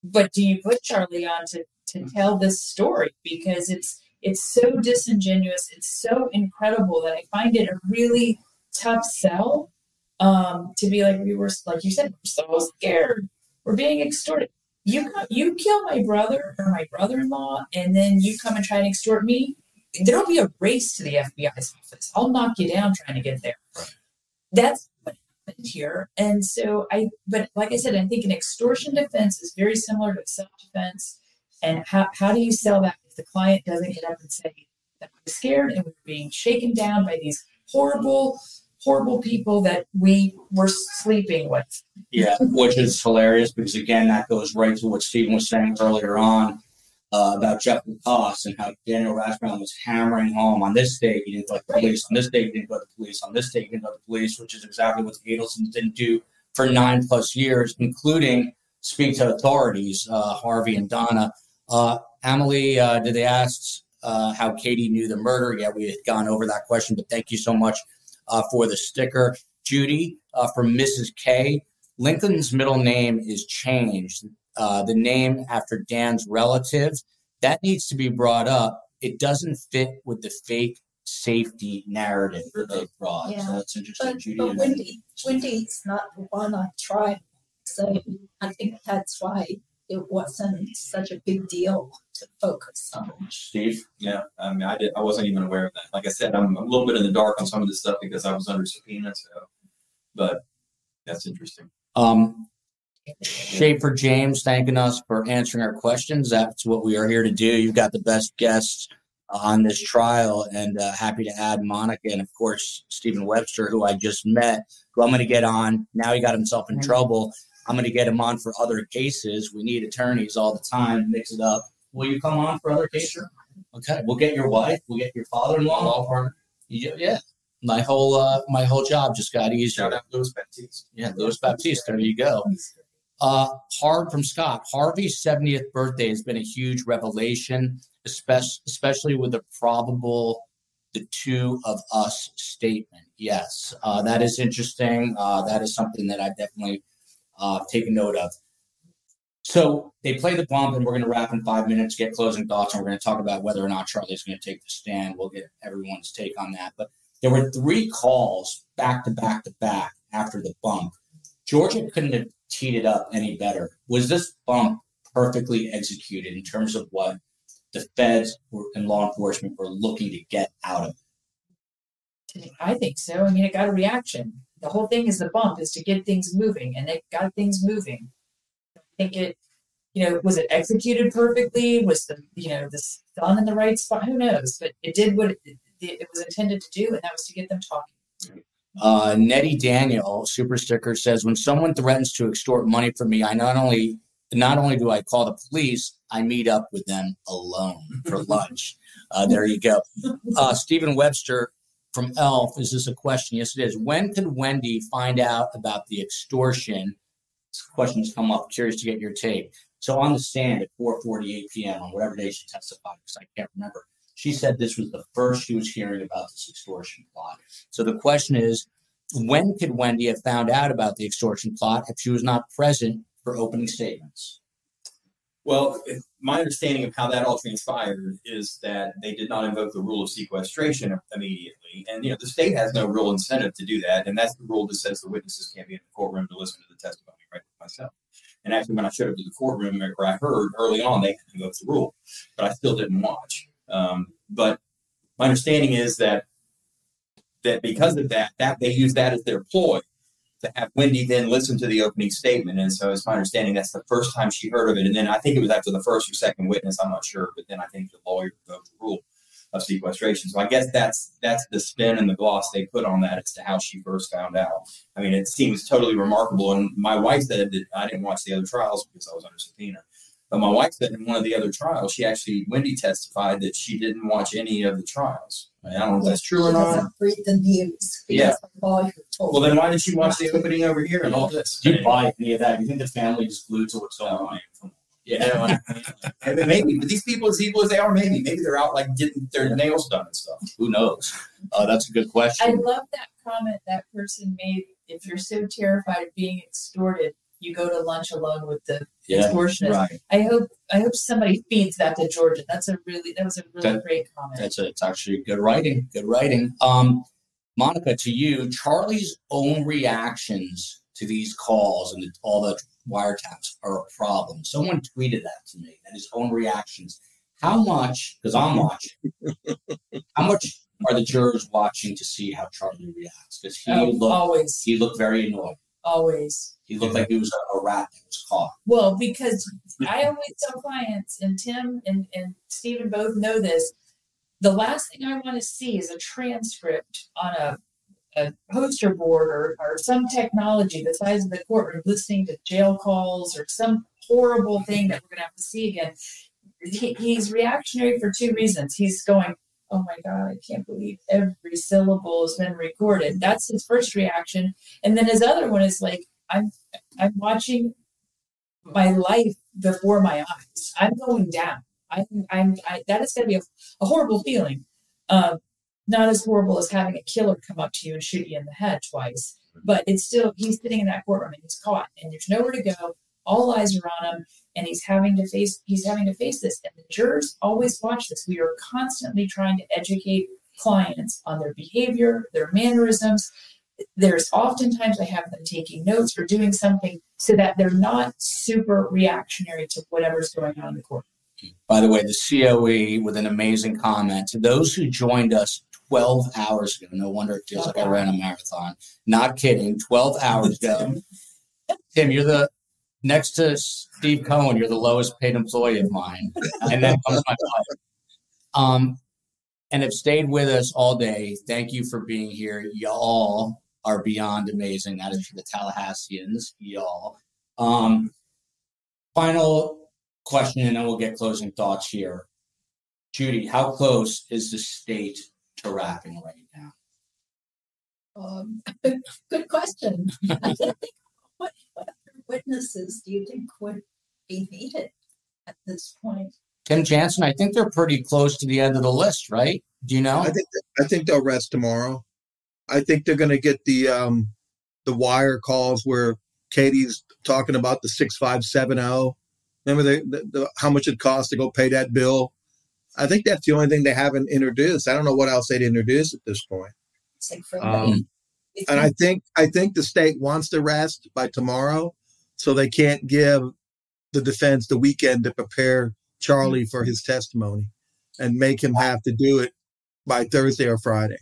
Speaker 5: but do you put Charlie on to to tell this story because it's it's so disingenuous, it's so incredible that I find it a really tough sell um, to be like we were like you said we're so scared. We're being extorted. You come, you kill my brother or my brother-in-law and then you come and try and extort me there'll be a race to the fbi's office. I'll knock you down trying to get there. That's what happened here. And so i but like i said i think an extortion defense is very similar to self-defense. And how, how do you sell that if the client doesn't get up and say that i'm scared and we're being shaken down by these horrible horrible people that we were sleeping with.
Speaker 2: Yeah, which is hilarious because again, that goes right to what Stephen was saying earlier on uh, about Jeff Lacasse and how Daniel Rashbaum was hammering home on this day he didn't go to the police, on this day he didn't go to the police, on this day he didn't go to the police, which is exactly what the Adelsons didn't do for nine plus years, including speak to authorities, uh, Harvey and Donna. Uh, Emily, uh, did they ask uh, how Katie knew the murder. Yeah, we had gone over that question, but thank you so much uh, for the sticker. Judy uh, from Mrs. K. Lincoln's middle name is changed. Uh, the name after Dan's relatives. That needs to be brought up. It doesn't fit with the fake safety narrative that they brought.
Speaker 7: Yeah.
Speaker 2: So that's interesting,
Speaker 7: But,
Speaker 2: Judy.
Speaker 7: but Wendi, Wendi's not the one I tried. So I think that's why it wasn't such a big deal to focus on.
Speaker 2: Steve.
Speaker 4: Yeah, I mean, I did. I wasn't even aware of that. Like I said, I'm a little bit in the dark on some of this stuff because I was under subpoena. So, but that's interesting.
Speaker 2: Um, Schaefer James thanking us for answering our questions. That's what we are here to do. You've got the best guests on this trial, and uh, happy to add Monica and, of course, Stephen Webster, who I just met, who I'm going to get on. Now he got himself in trouble. I'm going to get him on for other cases. We need attorneys all the time. Mix it up. Will you come on for other cases? Okay, we'll get your wife. We'll get your father-in-law.
Speaker 4: Law partner.
Speaker 2: Yeah, yeah. My whole uh, my whole job just got easier.
Speaker 4: Shout out Louis Baptiste.
Speaker 2: Yeah, Louis Baptiste. There you go. Uh, Hard from Scott. Harvey's 70th birthday has been a huge revelation, especially, especially with the probable the two of us statement. Yes, uh, that is interesting. Uh, that is something that I definitely uh, taken note of. So they play the bump, and we're going to wrap in five minutes, get closing thoughts, and we're going to talk about whether or not Charlie's going to take the stand. We'll get everyone's take on that. But there were three calls back to back to back after the bump. Georgia couldn't have teed it up any better. Was this bump perfectly executed in terms of what the feds and law enforcement were looking to get out of it?
Speaker 5: I think so. I mean, it got a reaction. The whole thing is the bump is to get things moving, and they got things moving. I think it, you know, was it executed perfectly? Was the, you know, this done in the right spot? Who knows? But it did what it, it was intended to do, and that was to get them talking.
Speaker 2: Uh, Nettie Daniel, super sticker says, when someone threatens to extort money from me, I not only not only do I call the police, I meet up with them alone for [laughs] lunch. Uh, there you go. Uh, Stephen Webster from Elf, is this a question? Yes, it is. When could Wendi find out about the extortion? This question has come up. Curious to get your take. So on the stand at 4:48 p.m. on whatever day she testified, because I can't remember, she said this was the first she was hearing about this extortion plot. So the question is, when could Wendi have found out about the extortion plot if she was not present for opening statements?
Speaker 4: Well, my understanding of how that all transpired is that they did not invoke the rule of sequestration immediately, and you know the state has no real incentive to do that, and that's the rule that says the witnesses can't be in the courtroom to listen to the testimony. Right, myself. And actually, when I showed up to the courtroom, where I heard early on they had invoked the rule, but I still didn't watch. Um, but my understanding is that that because of that, that they use that as their ploy Wendi then listen to the opening statement. And so it's my understanding that's the first time she heard of it. And then I think it was after the first or second witness, I'm not sure, but then I think the lawyer invoked the rule of sequestration. So I guess that's that's the spin and the gloss they put on that as to how she first found out. I mean, it seems totally remarkable. And my wife said that I didn't watch the other trials because I was under subpoena. But my wife said in one of the other trials, she actually Wendi testified that she didn't watch any of the trials. I don't know if that's true or not.
Speaker 7: read the news.
Speaker 4: Yeah.
Speaker 7: because the lawyer told
Speaker 4: Well, then why did she watch the opening over here and all this?
Speaker 2: Do you buy any of that? You think the family is glued to what's going on?
Speaker 4: Yeah, [laughs] I mean, maybe, but these people, as evil as they are, maybe, maybe they're out like getting their nails done and stuff.
Speaker 2: Who knows? Uh, that's a good question.
Speaker 5: I love that comment that person made. If you're so terrified of being extorted, you go to lunch alone with the
Speaker 2: Yeah,
Speaker 5: extortionist.
Speaker 2: right.
Speaker 5: I hope I hope somebody feeds that to Georgia. That's a really that was a really
Speaker 2: That-
Speaker 5: great comment.
Speaker 2: That's a, it's actually good writing. Good writing. Um, Monica, to you, Charlie's own reactions to these calls and the, all the wiretaps are a problem. Someone tweeted that to me, and his own reactions. How much? Because I'm watching. [laughs] how much are the jurors watching to see how Charlie reacts? Because he
Speaker 5: Oh,
Speaker 2: looked
Speaker 5: always,
Speaker 2: he looked very annoyed.
Speaker 5: Always.
Speaker 2: He looked like he was a, a rat that was caught.
Speaker 5: Well, because I always tell clients, and Tim and, and Stephen both know this, the last thing I want to see is a transcript on a, a poster board or, or some technology the size of the courtroom listening to jail calls or some horrible thing that we're going to have to see again. He, he's reactionary for two reasons. He's going, Oh my God, I can't believe every syllable has been recorded. That's his first reaction. And then his other one is like, I'm I'm watching my life before my eyes. I'm going down. I'm, I'm, I, that is going to be a, a, horrible feeling. Um, not as horrible as having a killer come up to you and shoot you in the head twice, but it's still, he's sitting in that courtroom and he's caught and there's nowhere to go. All eyes are on him and he's having to face, he's having to face this. And the jurors always watch this. We are constantly trying to educate clients on their behavior, their mannerisms, there's oftentimes I have them taking notes or doing something so that they're not super reactionary to whatever's going on in the court.
Speaker 2: By the way, the COE with an amazing comment to those who joined us 12 hours ago. No wonder it feels like I ran a marathon. Not kidding. 12 hours ago. [laughs] Tim, you're the next to Steve Cohen, you're the lowest paid employee of mine. And then comes my wife. Um, and have stayed with us all day. Thank you for being here. Y'all are beyond amazing. That is for the Tallahasseans, y'all. Um, final question, and then we'll get closing thoughts here. Judy, how close is the state to wrapping right now?
Speaker 7: Um, [laughs] good question. [laughs] What, what witnesses do you think would be needed at this point?
Speaker 2: Tim Jansen, I think they're pretty close to the end of the list, right? Do you know?
Speaker 3: I think I think they'll rest tomorrow. I think they're going to get the um, the wire calls where Katie's talking about the six five seven zero. Remember the, the, the, how much it costs to go pay that bill? I think that's the only thing they haven't introduced. I don't know what else they'd introduce at this point. Um, and I think I think the state wants to rest by tomorrow, so they can't give the defense the weekend to prepare Charlie for his testimony and make him have to do it by Thursday or Friday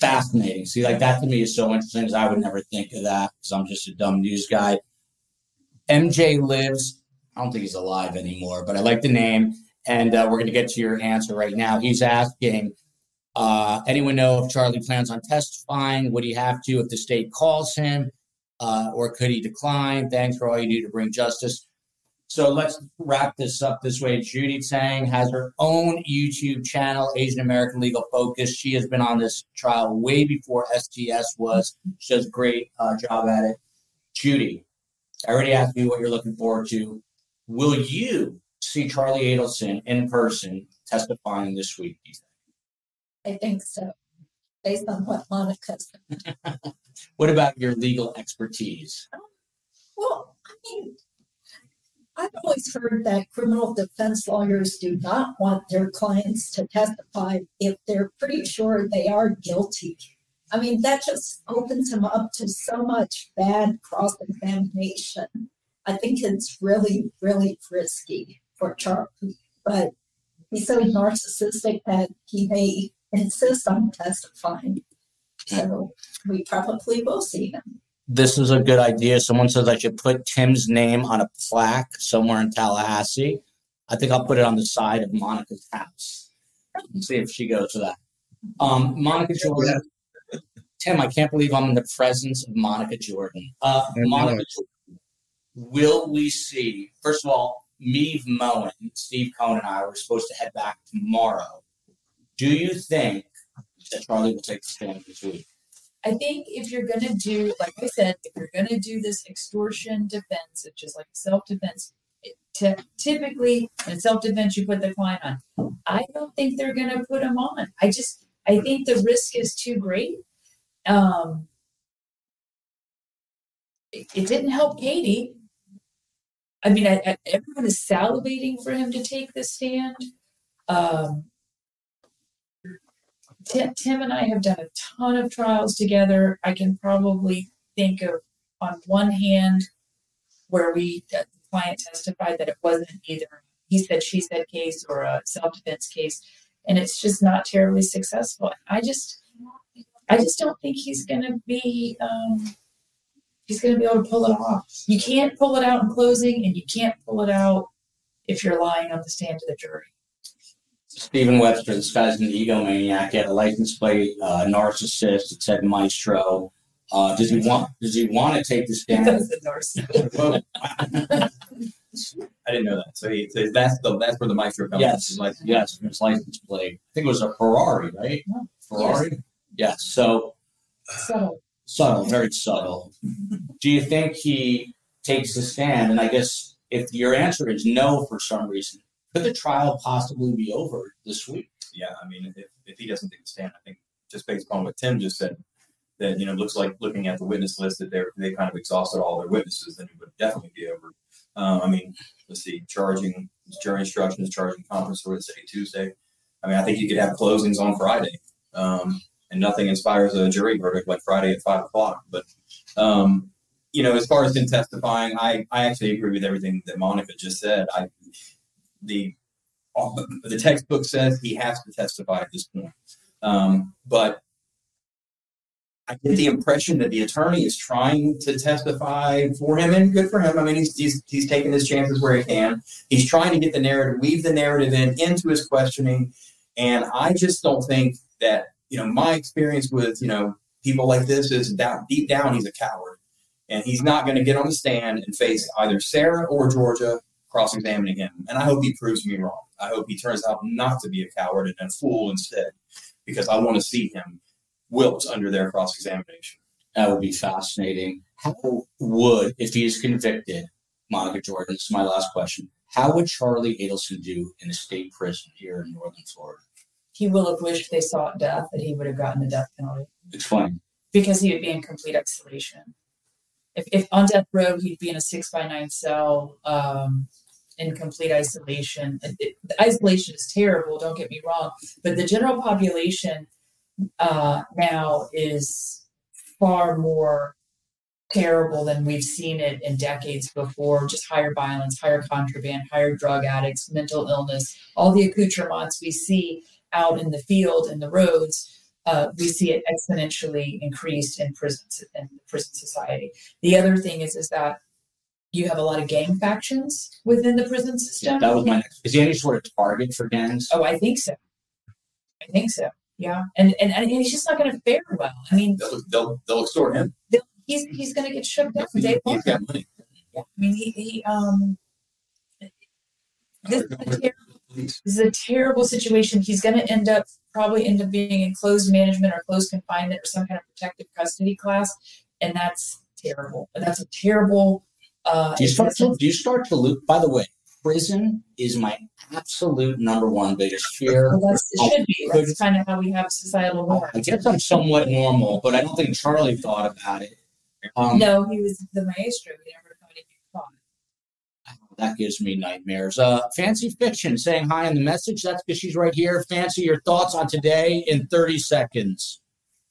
Speaker 2: fascinating. See, like that to me is so interesting because I would never think of that because I'm just a dumb news guy. MJ lives. I don't think he's alive anymore, but I like the name. And uh, we're going to get to your answer right now. He's asking, uh, anyone know if Charlie plans on testifying? Would he have to if the state calls him? Uh, or could he decline? Thanks for all you do to bring justice. So let's wrap this up this way. Judy Tsang has her own YouTube channel, Asian American Legal Focus. She has been on this trial way before STS was. She does a great uh, job at it. Judy, I already asked you what you're looking forward to. Will you see Charlie Adelson in person testifying this week?
Speaker 7: I think so, based on what Monica said. [laughs]
Speaker 2: what about your legal expertise?
Speaker 7: Well, I mean, I've always heard that criminal defense lawyers do not want their clients to testify if they're pretty sure they are guilty. I mean, that just opens them up to so much bad cross examination. I think it's really, really risky for Charlie, but he's so narcissistic that he may insist on testifying. So we probably will see him
Speaker 2: this is a good idea. Someone says I should put Tim's name on a plaque somewhere in Tallahassee. I think I'll put it on the side of Monica's house. and see if she goes to that. Um, Monica Jordan. Tim, I can't believe I'm in the presence of Monica Jordan. Uh, Monica Jordan, will we see, first of all, Meave Moen, Steve Cohen, and I were supposed to head back tomorrow. Do you think that Charlie will take the stand this week?
Speaker 5: I think if you're going to do, like I said, if you're going to do this extortion defense, which is like self defense, t- typically in self defense, you put the client on. I don't think they're going to put him on. I just, I think the risk is too great. Um, it, it didn't help Katie. I mean, I, I, everyone is salivating for him to take the stand. Um, Tim, Tim and I have done a ton of trials together. I can probably think of on one hand where we the client testified that it wasn't either he said she said case or a self defense case, and it's just not terribly successful. I just I just don't think he's going to be um, he's going to be able to pull it off. You can't pull it out in closing, and you can't pull it out if you're lying on the stand to the jury.
Speaker 2: Stephen Webster, this guy's an egomaniac. He had a license plate, uh, narcissist. It said Maestro. Uh, does he want? Does he want to take the stand? [laughs]
Speaker 4: I didn't know that. So, he, so that's the that's where the Maestro comes.
Speaker 2: Yes, like yes, his license plate. I think it was a Ferrari, right? Ferrari. Yes. yes. So
Speaker 5: subtle.
Speaker 2: Subtle, very subtle. Do you think he takes the stand? And I guess if your answer is no for some reason, Could the trial possibly be over this week?
Speaker 4: Yeah, I mean, if, if he doesn't take the stand, I think just based upon what Tim just said, that you know looks like looking at the witness list that they they kind of exhausted all their witnesses, then it would definitely be over. Um, I mean, let's see, charging jury instructions, charging conference, what say Tuesday. I mean, I think you could have closings on Friday, um, and nothing inspires a jury verdict like Friday at five o'clock. But um, you know, as far as him testifying, I I actually agree with everything that Monica just said. I the the textbook says he has to testify at this point, um, but I get the impression that the attorney is trying to testify for him, and good for him. I mean, he's he's, he's taking his chances where he can. He's trying to get the narrative, weave the narrative in into his questioning, and I just don't think that you know my experience with you know people like this is deep down he's a coward, and he's not going to get on the stand and face either Sarah or Georgia cross-examining him. And I hope he proves me wrong. I hope he turns out not to be a coward and a fool instead, because I want to see him wilt under their cross-examination.
Speaker 2: That would be fascinating. How would, if he is convicted, Monica Jordan, this is my last question, how would Charlie Adelson do in a state prison here in northern Florida?
Speaker 5: He will have wished they sought death, that he would have gotten the death penalty.
Speaker 2: Explain.
Speaker 5: Because he would be in complete isolation. If, if on death row, he'd be in a six by nine cell um, in complete isolation. It, the isolation is terrible, don't get me wrong, but the general population uh, now is far more terrible than we've seen it in decades before. Just higher violence, higher contraband, higher drug addicts, mental illness, all the accoutrements we see out in the field and the roads. Uh, we see it exponentially increased in prisons in prison society. The other thing is is that you have a lot of gang factions within the prison system.
Speaker 2: Yeah, that was my next. Is he any sort of target for gangs?
Speaker 5: Oh, I think so. I think so. Yeah, and and, and he's just not going to fare well. I mean,
Speaker 4: they'll they'll, they'll extort him.
Speaker 5: He's he's going to get shook down day one. Yeah, I mean, he he um. This is, terrible, this is a terrible situation. He's going to end up probably end up being in closed management or closed confinement or some kind of protective custody class, and that's terrible. That's a terrible. Uh,
Speaker 2: do you start to do you start to look? By the way, prison is my absolute number one biggest fear.
Speaker 5: Well, that's, it should be. That's kind of how we have societal norms.
Speaker 2: I guess I'm somewhat normal, but I don't think Charlie thought about it.
Speaker 5: Um, no, he was the maestro. He never thought he'd be caught.
Speaker 2: That gives me nightmares. Uh, Fancy Fiction saying hi in the message. That's because she's right here. Fancy, your thoughts on today in 30 seconds.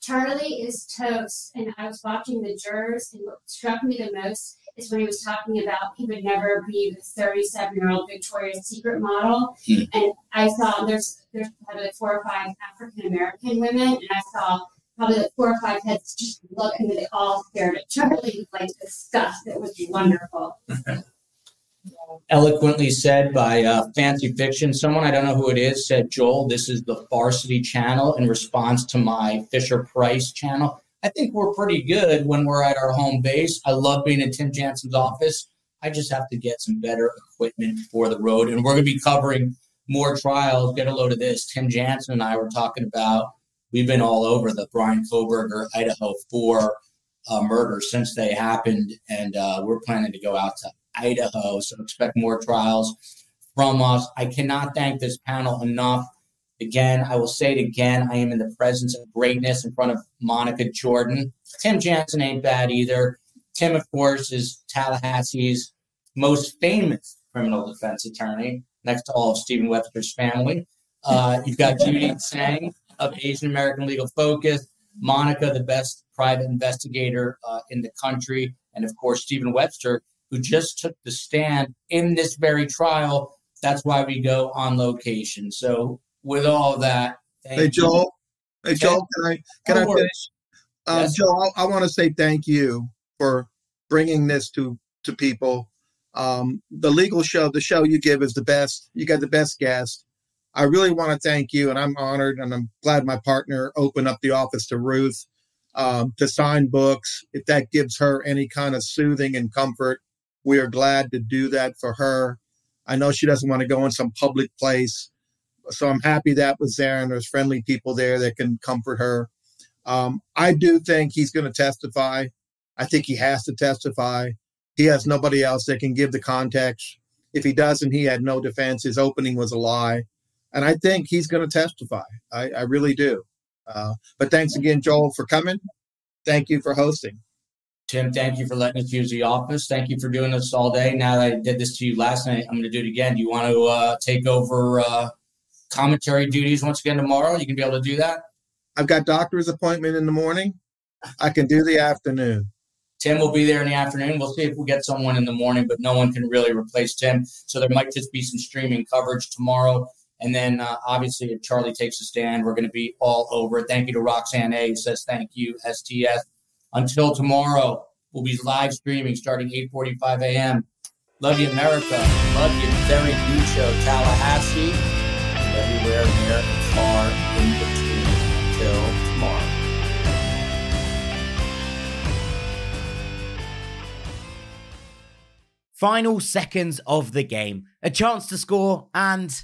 Speaker 9: Charlie is toast. And I was watching the jurors, and what struck me the most is when he was talking about he would never be the 37 year old Victoria's Secret model. Hmm. And I saw there's there's probably like four or five African American women, and I saw probably like four or five heads just looking, and they all stared at Charlie with like disgust. It was wonderful. [laughs]
Speaker 2: Eloquently said by uh, Fancy Fiction. Someone I don't know who it is said, Joel, this is the Varsity channel in response to my Fisher Price channel. I think we're pretty good when we're at our home base. I love being in Tim Jansen's office. I just have to get some better equipment for the road. And we're going to be covering more trials. Get a load of this. Tim Jansen and I were talking about, we've been all over the Brian Kohberger, Idaho 4 uh, murder since they happened. And uh, we're planning to go out to Idaho. So expect more trials from us. I cannot thank this panel enough. Again, I will say it again. I am in the presence of greatness in front of Monica Jordan. Tim Jansen ain't bad either. Tim, of course, is Tallahassee's most famous criminal defense attorney, next to all of Stephen Webster's family. Uh, you've got Judy Tsang of Asian American Legal Focus, Monica, the best private investigator uh, in the country, and of course, Stephen Webster, who just took the stand in this very trial. That's why we go on location. So with all that.
Speaker 3: Hey, Joel. Hey, Joel, can I can I finish? Um, yes. Joel, I, I want to say thank you for bringing this to to people. Um, the legal show, the show you give is the best. You got the best guest. I really want to thank you, and I'm honored, and I'm glad my partner opened up the office to Ruth um, to sign books. If that gives her any kind of soothing and comfort, we are glad to do that for her. I know she doesn't want to go in some public place so I'm happy that was there and there's friendly people there that can comfort her. Um, I do think he's going to testify. I think he has to testify. He has nobody else that can give the context. if he doesn't, he had no defense. His opening was a lie. And I think he's going to testify. I, I really do. Uh, but thanks again, Joel, for coming. Thank you for hosting.
Speaker 2: Tim, thank you for letting us use the office. Thank you for doing this all day. Now that I did this to you last night, I'm going to do it again. Do you want to uh, take over uh, commentary duties once again tomorrow? You can be able to do that.
Speaker 3: I've got doctor's appointment in the morning. I can do the afternoon.
Speaker 2: Tim will be there in the afternoon. We'll see if we get someone in the morning, but no one can really replace Tim. So there might just be some streaming coverage tomorrow. And then uh, obviously, if Charlie takes a stand, we're going to be all over. Thank you to Roxanne A. Says thank you, STS. Until tomorrow, we'll be live streaming starting 8:45 a.m. Love you, America. Love you, Good Show, Tallahassee, and everywhere near and far in between. Until tomorrow.
Speaker 10: Final seconds of the game, a chance to score, and